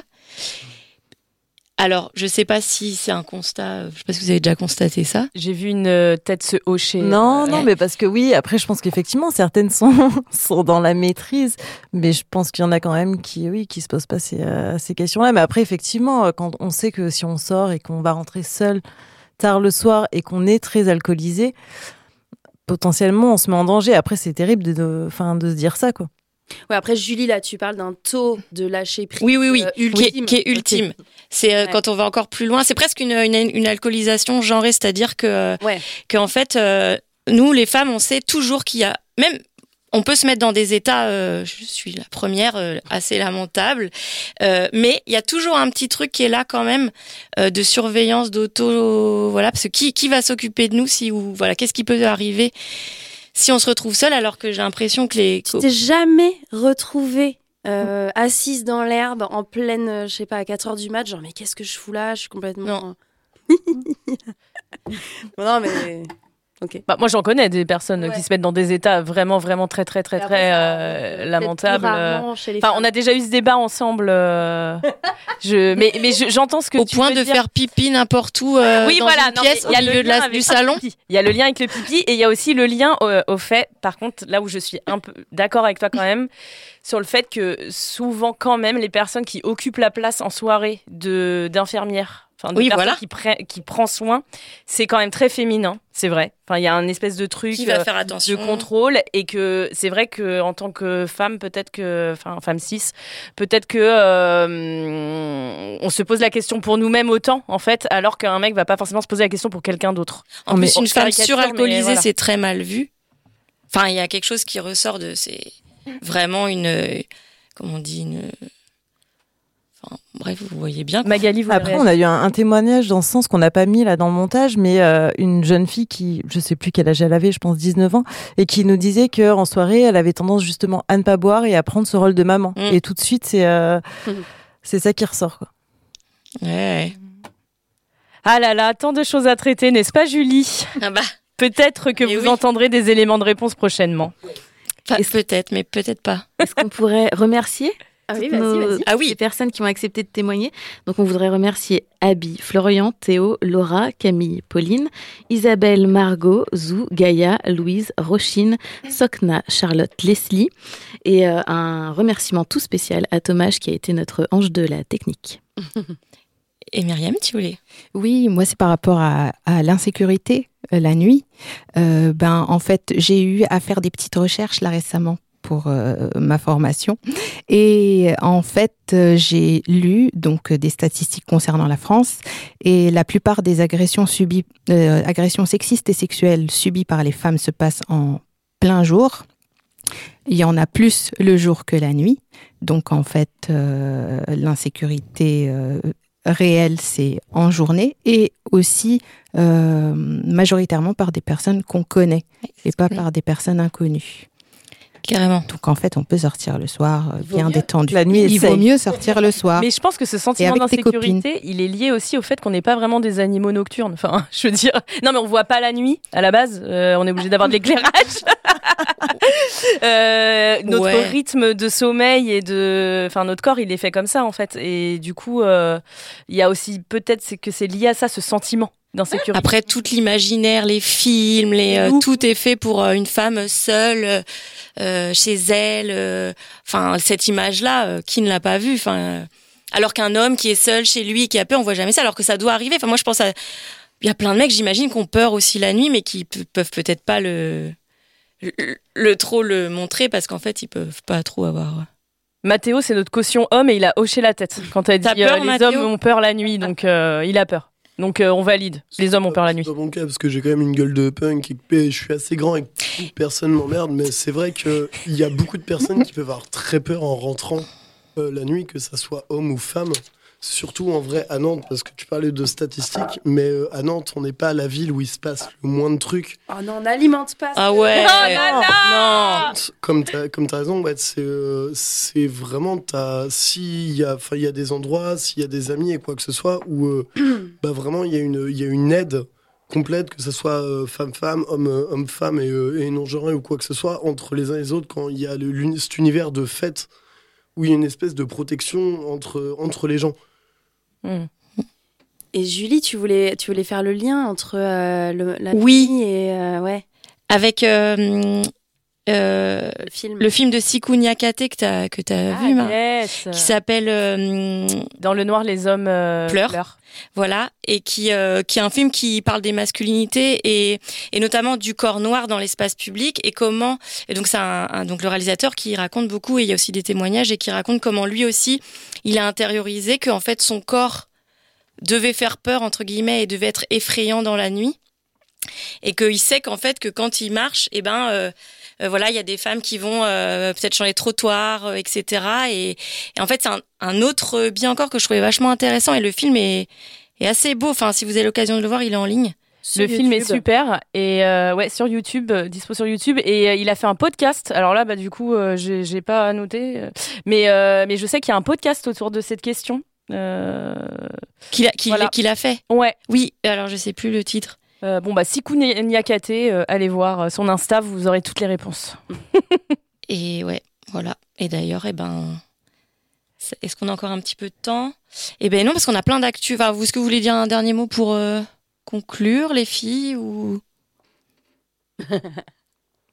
Alors, je sais pas si c'est un constat, je sais pas si vous avez déjà constaté ça. J'ai vu une euh, tête se hocher. Non, euh, non, mais parce que oui, après, je pense qu'effectivement, certaines sont, sont dans la maîtrise, mais je pense qu'il y en a quand même qui, oui, qui se posent pas ces, euh, ces questions-là. Mais après, effectivement, quand on sait que si on sort et qu'on va rentrer seul tard le soir et qu'on est très alcoolisé, potentiellement, on se met en danger. Après, c'est terrible de, de, enfin, de se dire ça, quoi. Ouais, après, Julie, là, tu parles d'un taux de lâcher prise. Oui, oui, oui, euh, qui, est, ultime. qui est. C'est euh, Ouais. quand on va encore plus loin. C'est presque une, une, une alcoolisation genrée, c'est-à-dire que, que en fait, euh, nous, les femmes, on sait toujours qu'il y a même. On peut se mettre dans des états, euh, je suis la première, euh, assez lamentable, euh, mais il y a toujours un petit truc qui est là quand même de surveillance, d'auto, voilà, parce que qui, qui va s'occuper de nous si ou voilà, qu'est-ce qui peut arriver si on se retrouve seul alors que j'ai l'impression que les Tu t'es jamais retrouvée euh, assise dans l'herbe en pleine, je sais pas, à 4 heures du mat, genre, mais qu'est-ce que je fous là? Je suis complètement. non, mais. Bah, moi, j'en connais des personnes qui se mettent dans des états vraiment, vraiment très, très, très, très euh, lamentables. euh. Enfin, on a déjà eu ce débat ensemble. euh, je, mais, mais je- j'entends ce que Au tu point veux de dire. faire pipi n'importe où euh, oui, dans voilà, une non, pièce mais il y a au le milieu de lien la- avec du le salon. pipi. Il y a le lien avec le pipi et il y a aussi le lien au, au fait, par contre, là où je suis un peu d'accord avec toi quand même, sur le fait que souvent quand même les personnes qui occupent la place en soirée de d'infirmières, enfin de Oui, voilà. qui, pre- qui prend soin, c'est quand même très féminin, c'est vrai. Enfin, il y a un espèce de truc Qui va euh, faire attention. de contrôle et que c'est vrai que en tant que femme, peut-être que, enfin, femme cis, peut-être que euh, on se pose la question pour nous-mêmes autant en fait, alors qu'un mec va pas forcément se poser la question pour quelqu'un d'autre. En plus, une femme suralcoolisée, voilà. c'est très mal vu. Enfin, il y a quelque chose qui ressort de. C'est vraiment une. euh, Comment on dit une. Enfin, bref, vous voyez bien. quoi. Magali, vous Après, on a eu un, un témoignage dans ce sens qu'on n'a pas mis là dans le montage, mais euh, une jeune fille qui, je sais plus quel âge elle avait, je pense 19 ans, et qui nous disait que en soirée, elle avait tendance justement à ne pas boire et à prendre ce rôle de maman. Mm. Et tout de suite, c'est euh, c'est ça qui ressort. Quoi. Ouais. Ah là là, tant de choses à traiter, n'est-ce pas, Julie? Ah bah. Peut-être que vous entendrez des éléments de réponse prochainement. Peut-être, mais peut-être pas. Est-ce qu'on pourrait remercier Ah oui, toutes vas-y. Ah oui. les personnes qui ont accepté de témoigner Donc, on voudrait remercier Abby, Florian, Théo, Laura, Camille, Pauline, Isabelle, Margot, Zou, Gaïa, Louise, Rochine, Sokna, Charlotte, Leslie. Et euh, un remerciement tout spécial à Thomas qui a été notre ange de la technique. Et Myriam, tu voulais? Oui, moi c'est par rapport à, à l'insécurité euh, la nuit. Euh, ben en fait j'ai eu à faire des petites recherches là récemment pour euh, ma formation et en fait euh, j'ai lu donc euh, des statistiques concernant la France et la plupart des agressions subies, euh, agressions sexistes et sexuelles subies par les femmes se passent en plein jour. Il y en a plus le jour que la nuit. Donc en fait, euh, l'insécurité réelle, c'est en journée et aussi majoritairement par des personnes qu'on connaît et pas par des personnes inconnues. Carrément. Donc en fait, on peut sortir le soir euh, bien mieux. détendu. La nuit Il vaut mieux sortir le soir. Mais je pense que ce Et sentiment avec tes d'insécurité, il est lié aussi au fait qu'on n'est pas vraiment des animaux nocturnes. Enfin, je veux dire, non mais on voit pas la nuit à la base. euh, on est obligé d'avoir de l'éclairage. Euh, notre Ouais. rythme de sommeil et de, enfin notre corps, il est fait comme ça en fait. Et du coup, euh, il y a aussi peut-être c'est que c'est lié à ça, ce sentiment d'insécurité. Après, tout l'imaginaire, les films, les, euh, tout est fait pour euh, une femme seule, euh, chez elle. euh, Enfin, cette image-là, euh, qui ne l'a pas vue Enfin, euh, alors qu'un homme qui est seul chez lui, qui a peur, on voit jamais ça. Alors que ça doit arriver. Enfin, moi, je pense à, il y a plein de mecs, j'imagine, qui ont peur aussi la nuit, mais qui pe- peuvent peut-être pas le, le, le trop le montrer parce qu'en fait, ils peuvent pas trop avoir. Mathéo, c'est notre caution homme et il a hoché la tête quand elle dit peur, euh, les Mathéo hommes ont peur la nuit, donc euh, il a peur. Donc euh, on valide. Les hommes ont peur la nuit. C'est pas mon cas parce que j'ai quand même une gueule de punk et je suis assez grand et que personne m'emmerde, mais c'est vrai qu'il y a beaucoup de personnes qui peuvent avoir très peur en rentrant euh, la nuit, que ça soit homme ou femme. Surtout en vrai à Nantes, parce que tu parlais de statistiques, mais euh, à Nantes, on n'est pas la ville où il se passe le moins de trucs. Oh non, on n'alimente pas. Ah ouais. Oh Comme tu as, comme t'as raison, ouais, c'est euh, c'est vraiment. S'il y, a- enfin, il y a des endroits, s'il y a des amis et quoi que ce soit, où euh, bah, vraiment il y, a une- il y a une aide complète, que ce soit euh, femme-femme, homme, euh, homme-femme et, euh, et non-genré ou quoi que ce soit, entre les uns et les autres, quand il y a le- cet univers de fête où il y a une espèce de protection entre, entre les gens. Hmm. Et Julie, tu voulais, tu voulais faire le lien entre euh, le, la Oui. et euh, ouais. Avec euh, euh, le, film. le film de Sikou Niakate que tu as, que as Ah, vu, Mar- yes. qui s'appelle euh, Dans le noir, les hommes euh, Pleurent. Voilà, et qui, qui est un film qui parle des masculinités et, et notamment du corps noir dans l'espace public et comment. Et donc c'est un, un- donc le réalisateur qui raconte beaucoup et il y a aussi des témoignages et qui raconte comment lui aussi il a intériorisé que en fait son corps devait faire peur entre guillemets et devait être effrayant dans la nuit et qu'il sait qu'en fait que quand il marche, eh ben voilà, il y a des femmes qui vont euh, peut-être sur les trottoirs, euh, etc. Et, et en fait, c'est un, un autre bien encore que je trouvais vachement intéressant. Et le film est, est assez beau. Enfin, si vous avez l'occasion de le voir, il est en ligne. le film est super et euh, ouais sur YouTube, euh, dispo sur YouTube et euh, il a fait un podcast. Alors là, bah du coup, euh, j'ai pas noté, euh, mais euh, mais je sais qu'il y a un podcast autour de cette question. Euh... Qu'il a, a fait. Ouais. Oui. Alors je sais plus le titre. Euh, bon bah Sikou Niakate, euh, allez voir euh, son Insta, vous aurez toutes les réponses. Et ouais, voilà. Et d'ailleurs, eh ben, est-ce qu'on a encore un petit peu de temps? Eh ben non, parce qu'on a plein d'actu. Enfin, vous, est-ce que vous voulez dire un dernier mot pour euh, conclure, les filles ou?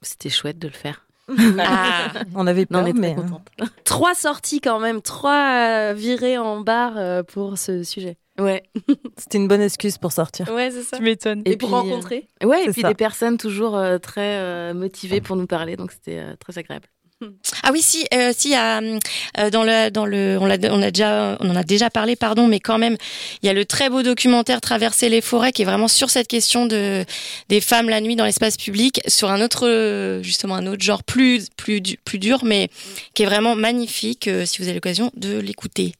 C'était chouette de le faire. Ah. On avait Non, peur, on est très mais contente. Trois sorties quand même, trois virées en bar euh, pour ce sujet. Ouais. c'était une bonne excuse pour sortir. Ouais, c'est ça. Tu m'étonnes. Et, pour rencontrer. euh, Ouais, et puis ça. des personnes toujours euh, très euh, motivées pour nous parler, donc c'était euh, très agréable. Ah oui, si, euh, si, euh, dans le, dans le, on l'a, on a déjà, on en a déjà parlé, pardon, mais quand même, il y a le très beau documentaire Traverser les forêts qui est vraiment sur cette question de des femmes la nuit dans l'espace public, sur un autre, justement un autre genre plus, plus, plus dur, mais qui est vraiment magnifique. euh, si vous avez l'occasion de l'écouter.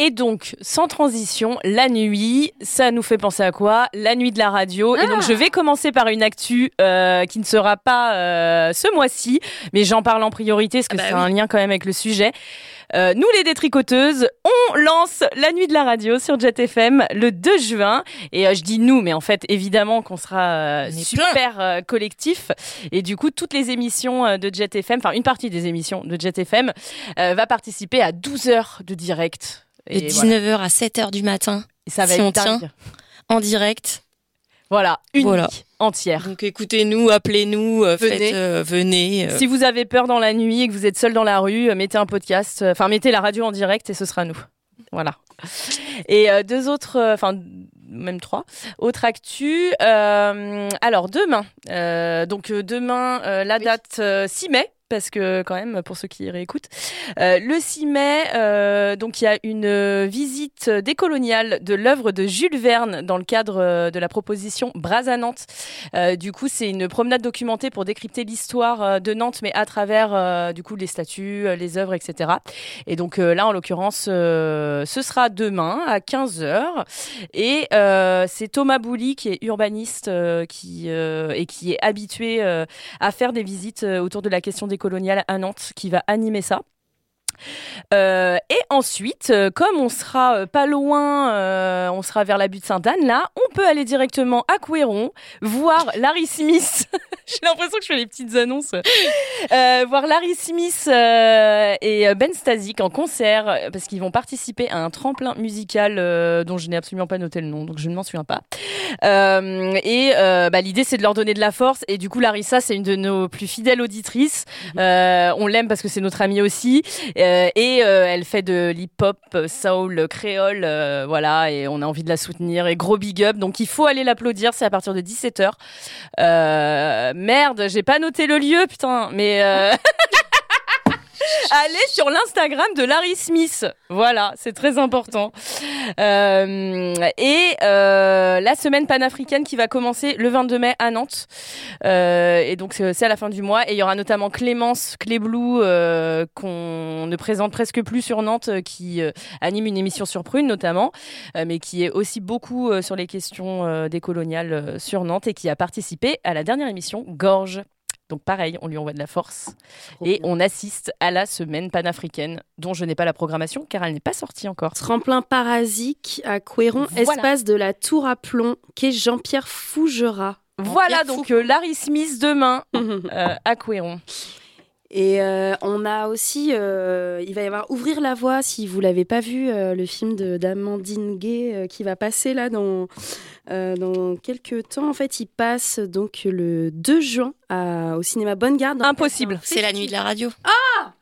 Et donc, sans transition, la nuit, ça nous fait penser à quoi? La nuit de la radio. Et donc, je vais commencer par une actu euh, qui ne sera pas euh, ce mois-ci, mais j'en parle en priorité parce que Ah bah c'est oui. un lien quand même avec le sujet. Euh, nous, les détricoteuses, on lance la nuit de la radio sur Jet FM le 2 juin. Et euh, je dis nous, mais en fait, évidemment qu'on sera euh, super euh, collectif. Et du coup, toutes les émissions de Jet FM, enfin une partie des émissions de Jet FM, euh, va participer à 12 heures de direct. De Et voilà. 19h à 7h du matin. Et ça va si être on tient en direct. Voilà, unique, Voilà. entière. Donc écoutez-nous, appelez-nous, euh, Venez. faites, euh, venez. euh. Si vous avez peur dans la nuit et que vous êtes seul dans la rue, mettez un podcast, euh, enfin mettez la radio en direct et ce sera nous. Voilà. Et euh, deux autres, euh, enfin même trois autres actus. Euh, alors demain, euh, donc demain euh, la date euh, 6 mai. Parce que quand même, pour ceux qui réécoutent, euh, le 6 mai, euh, donc il y a une euh, visite décoloniale de l'œuvre de Jules Verne dans le cadre de la proposition Bras à Nantes. Du coup, c'est une promenade documentée pour décrypter l'histoire de Nantes, mais à travers du coup les statues, les œuvres, etc. Et donc là, en l'occurrence, ce sera demain à 15h. Et c'est Thomas Bouli, qui est urbaniste qui, et qui est habitué à faire des visites autour de la question décoloniale à Nantes, qui va animer ça. Euh, et ensuite, euh, comme on sera euh, pas loin, euh, on sera vers la butte Sainte-Anne, là, on peut aller directement à Couéron, voir Larry Smith. J'ai l'impression que je fais les petites annonces. Euh, voir Larry Smith et Ben Stasic en concert, parce qu'ils vont participer à un tremplin musical dont je n'ai absolument pas noté le nom, donc je ne m'en souviens pas. Et bah, l'idée, c'est de leur donner de la force. Et du coup, Larissa, c'est une de nos plus fidèles auditrices. Euh, on l'aime parce que c'est notre amie aussi. Euh, et euh, elle fait de l'hip-hop, euh, soul, créole. voilà, et on a envie de la soutenir. Et gros big up. Donc, il faut aller l'applaudir. C'est à partir de 17h. Euh, merde, j'ai pas noté le lieu, putain. Mais. Allez sur l'Instagram de Larry Smith. Voilà, c'est très important. Euh, et euh, la semaine panafricaine qui va commencer le 22 mai à Nantes. Euh, et donc c'est à la fin du mois. Et il y aura notamment Clémence Cléblou qu'on ne présente presque plus sur Nantes, qui anime une émission sur Prune notamment, mais qui est aussi beaucoup sur les questions décoloniales sur Nantes et qui a participé à la dernière émission Gorge. Donc pareil, on lui envoie de la force. et on assiste à la semaine panafricaine, dont je n'ai pas la programmation car elle n'est pas sortie encore. Tremplin parasique à Couéron, Voilà. espace de la Tour à Plomb, qu'est Jean-Pierre Fougerat. Voilà donc euh, Larry Smith demain euh, à Couéron. Et euh, on a aussi, euh, il va y avoir Ouvrir la voie, si vous l'avez pas vu, euh, le film de- d'Amandine Gay euh, qui va passer là dans, euh, dans quelques temps. En fait, il passe donc le 2 juin à- au cinéma Bonne Garde. Impossible. C'est la nuit de la radio. Ah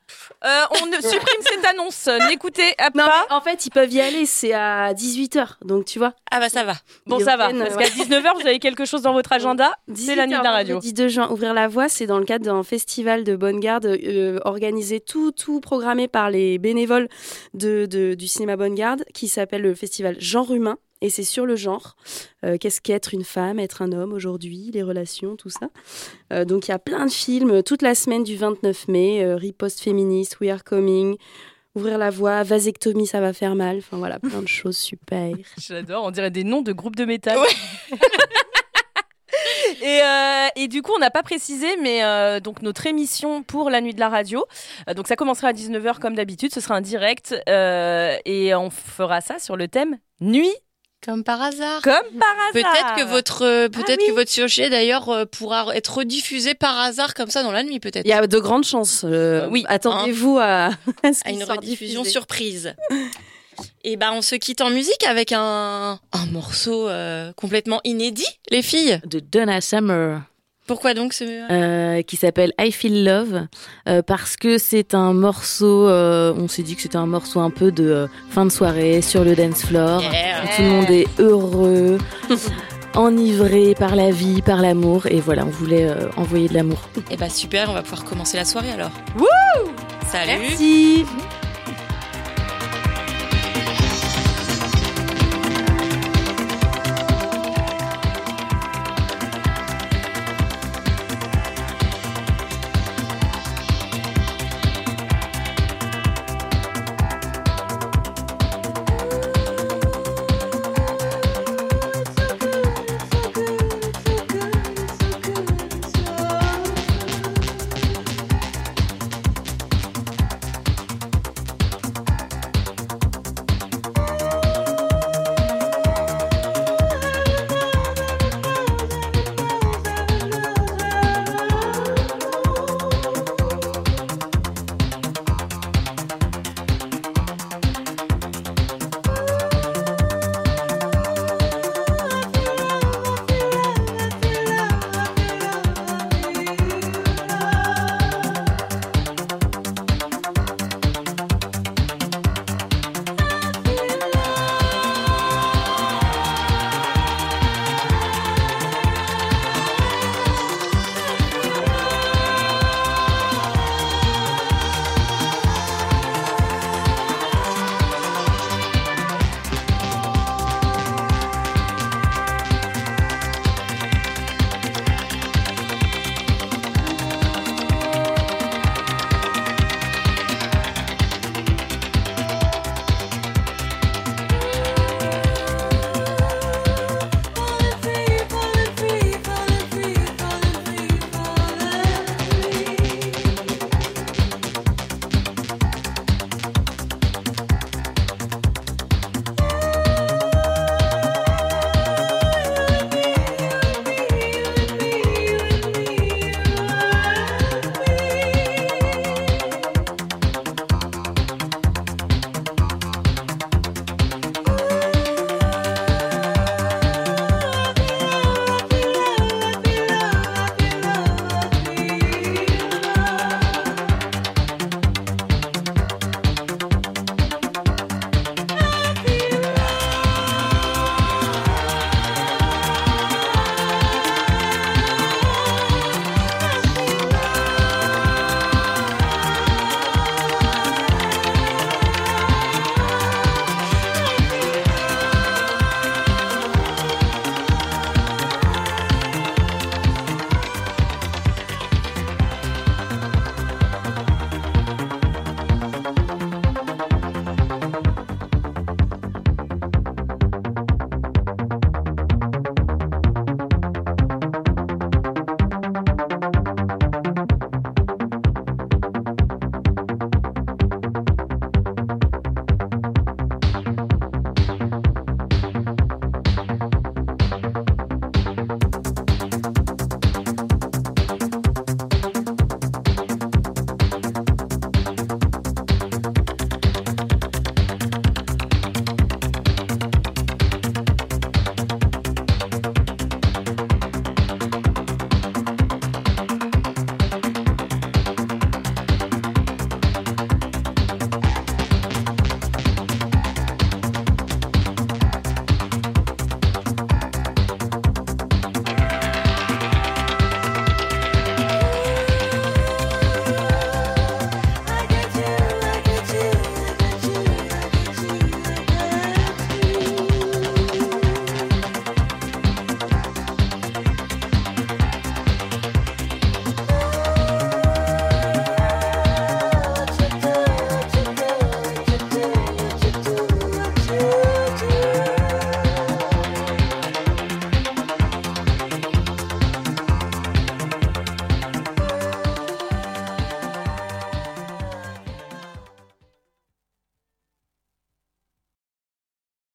Euh, on supprime cette annonce. N'écoutez pas. en fait, ils peuvent y aller, c'est à 18h, donc tu vois. Ah bah ça va. Bon, Ils ça va. Parce qu'à 19h, vous avez quelque chose dans votre agenda. C'est la nuit de la radio. 2 juin, Ouvrir la voie, c'est dans le cadre d'un festival de bonne garde euh, organisé, tout, tout programmé par les bénévoles de, de- du cinéma Bonne Garde, qui s'appelle le festival Genre Humain. Et c'est sur le genre. Euh, Qu'est-ce qu'être une femme, être un homme aujourd'hui, les relations, tout ça. Euh, donc il y a plein de films toute la semaine du 29 mai. euh, Riposte féministe, We Are Coming, Ouvrir la voie, Vasectomie, ça va faire mal. Enfin voilà, plein de choses super. J'adore, on dirait des noms de groupes de métal. Et, euh, et du coup, on n'a pas précisé, mais euh, donc notre émission pour la nuit de la radio, euh, donc ça commencera à 19h comme d'habitude, ce sera un direct euh, et on fera ça sur le thème nuit. Comme par hasard. Comme par hasard. Peut-être que votre euh, peut-être oui. que votre sujet d'ailleurs euh, pourra être rediffusé par hasard comme ça dans la nuit peut-être. Il y a de grandes chances. euh, oui, Attendez-vous à, à une rediffusion diffusé. surprise. Et ben on se quitte en musique avec un un morceau euh, complètement inédit les filles. De Donna Summer. Pourquoi donc ce euh, qui s'appelle I Feel Love euh, parce que c'est un morceau euh, on s'est dit que c'était un morceau un peu de euh, fin de soirée sur le dance floor Yeah. tout le monde est heureux enivré par la vie par l'amour et voilà on voulait envoyer de l'amour Et bah super, on va pouvoir commencer la soirée alors. Wouh Salut. Merci.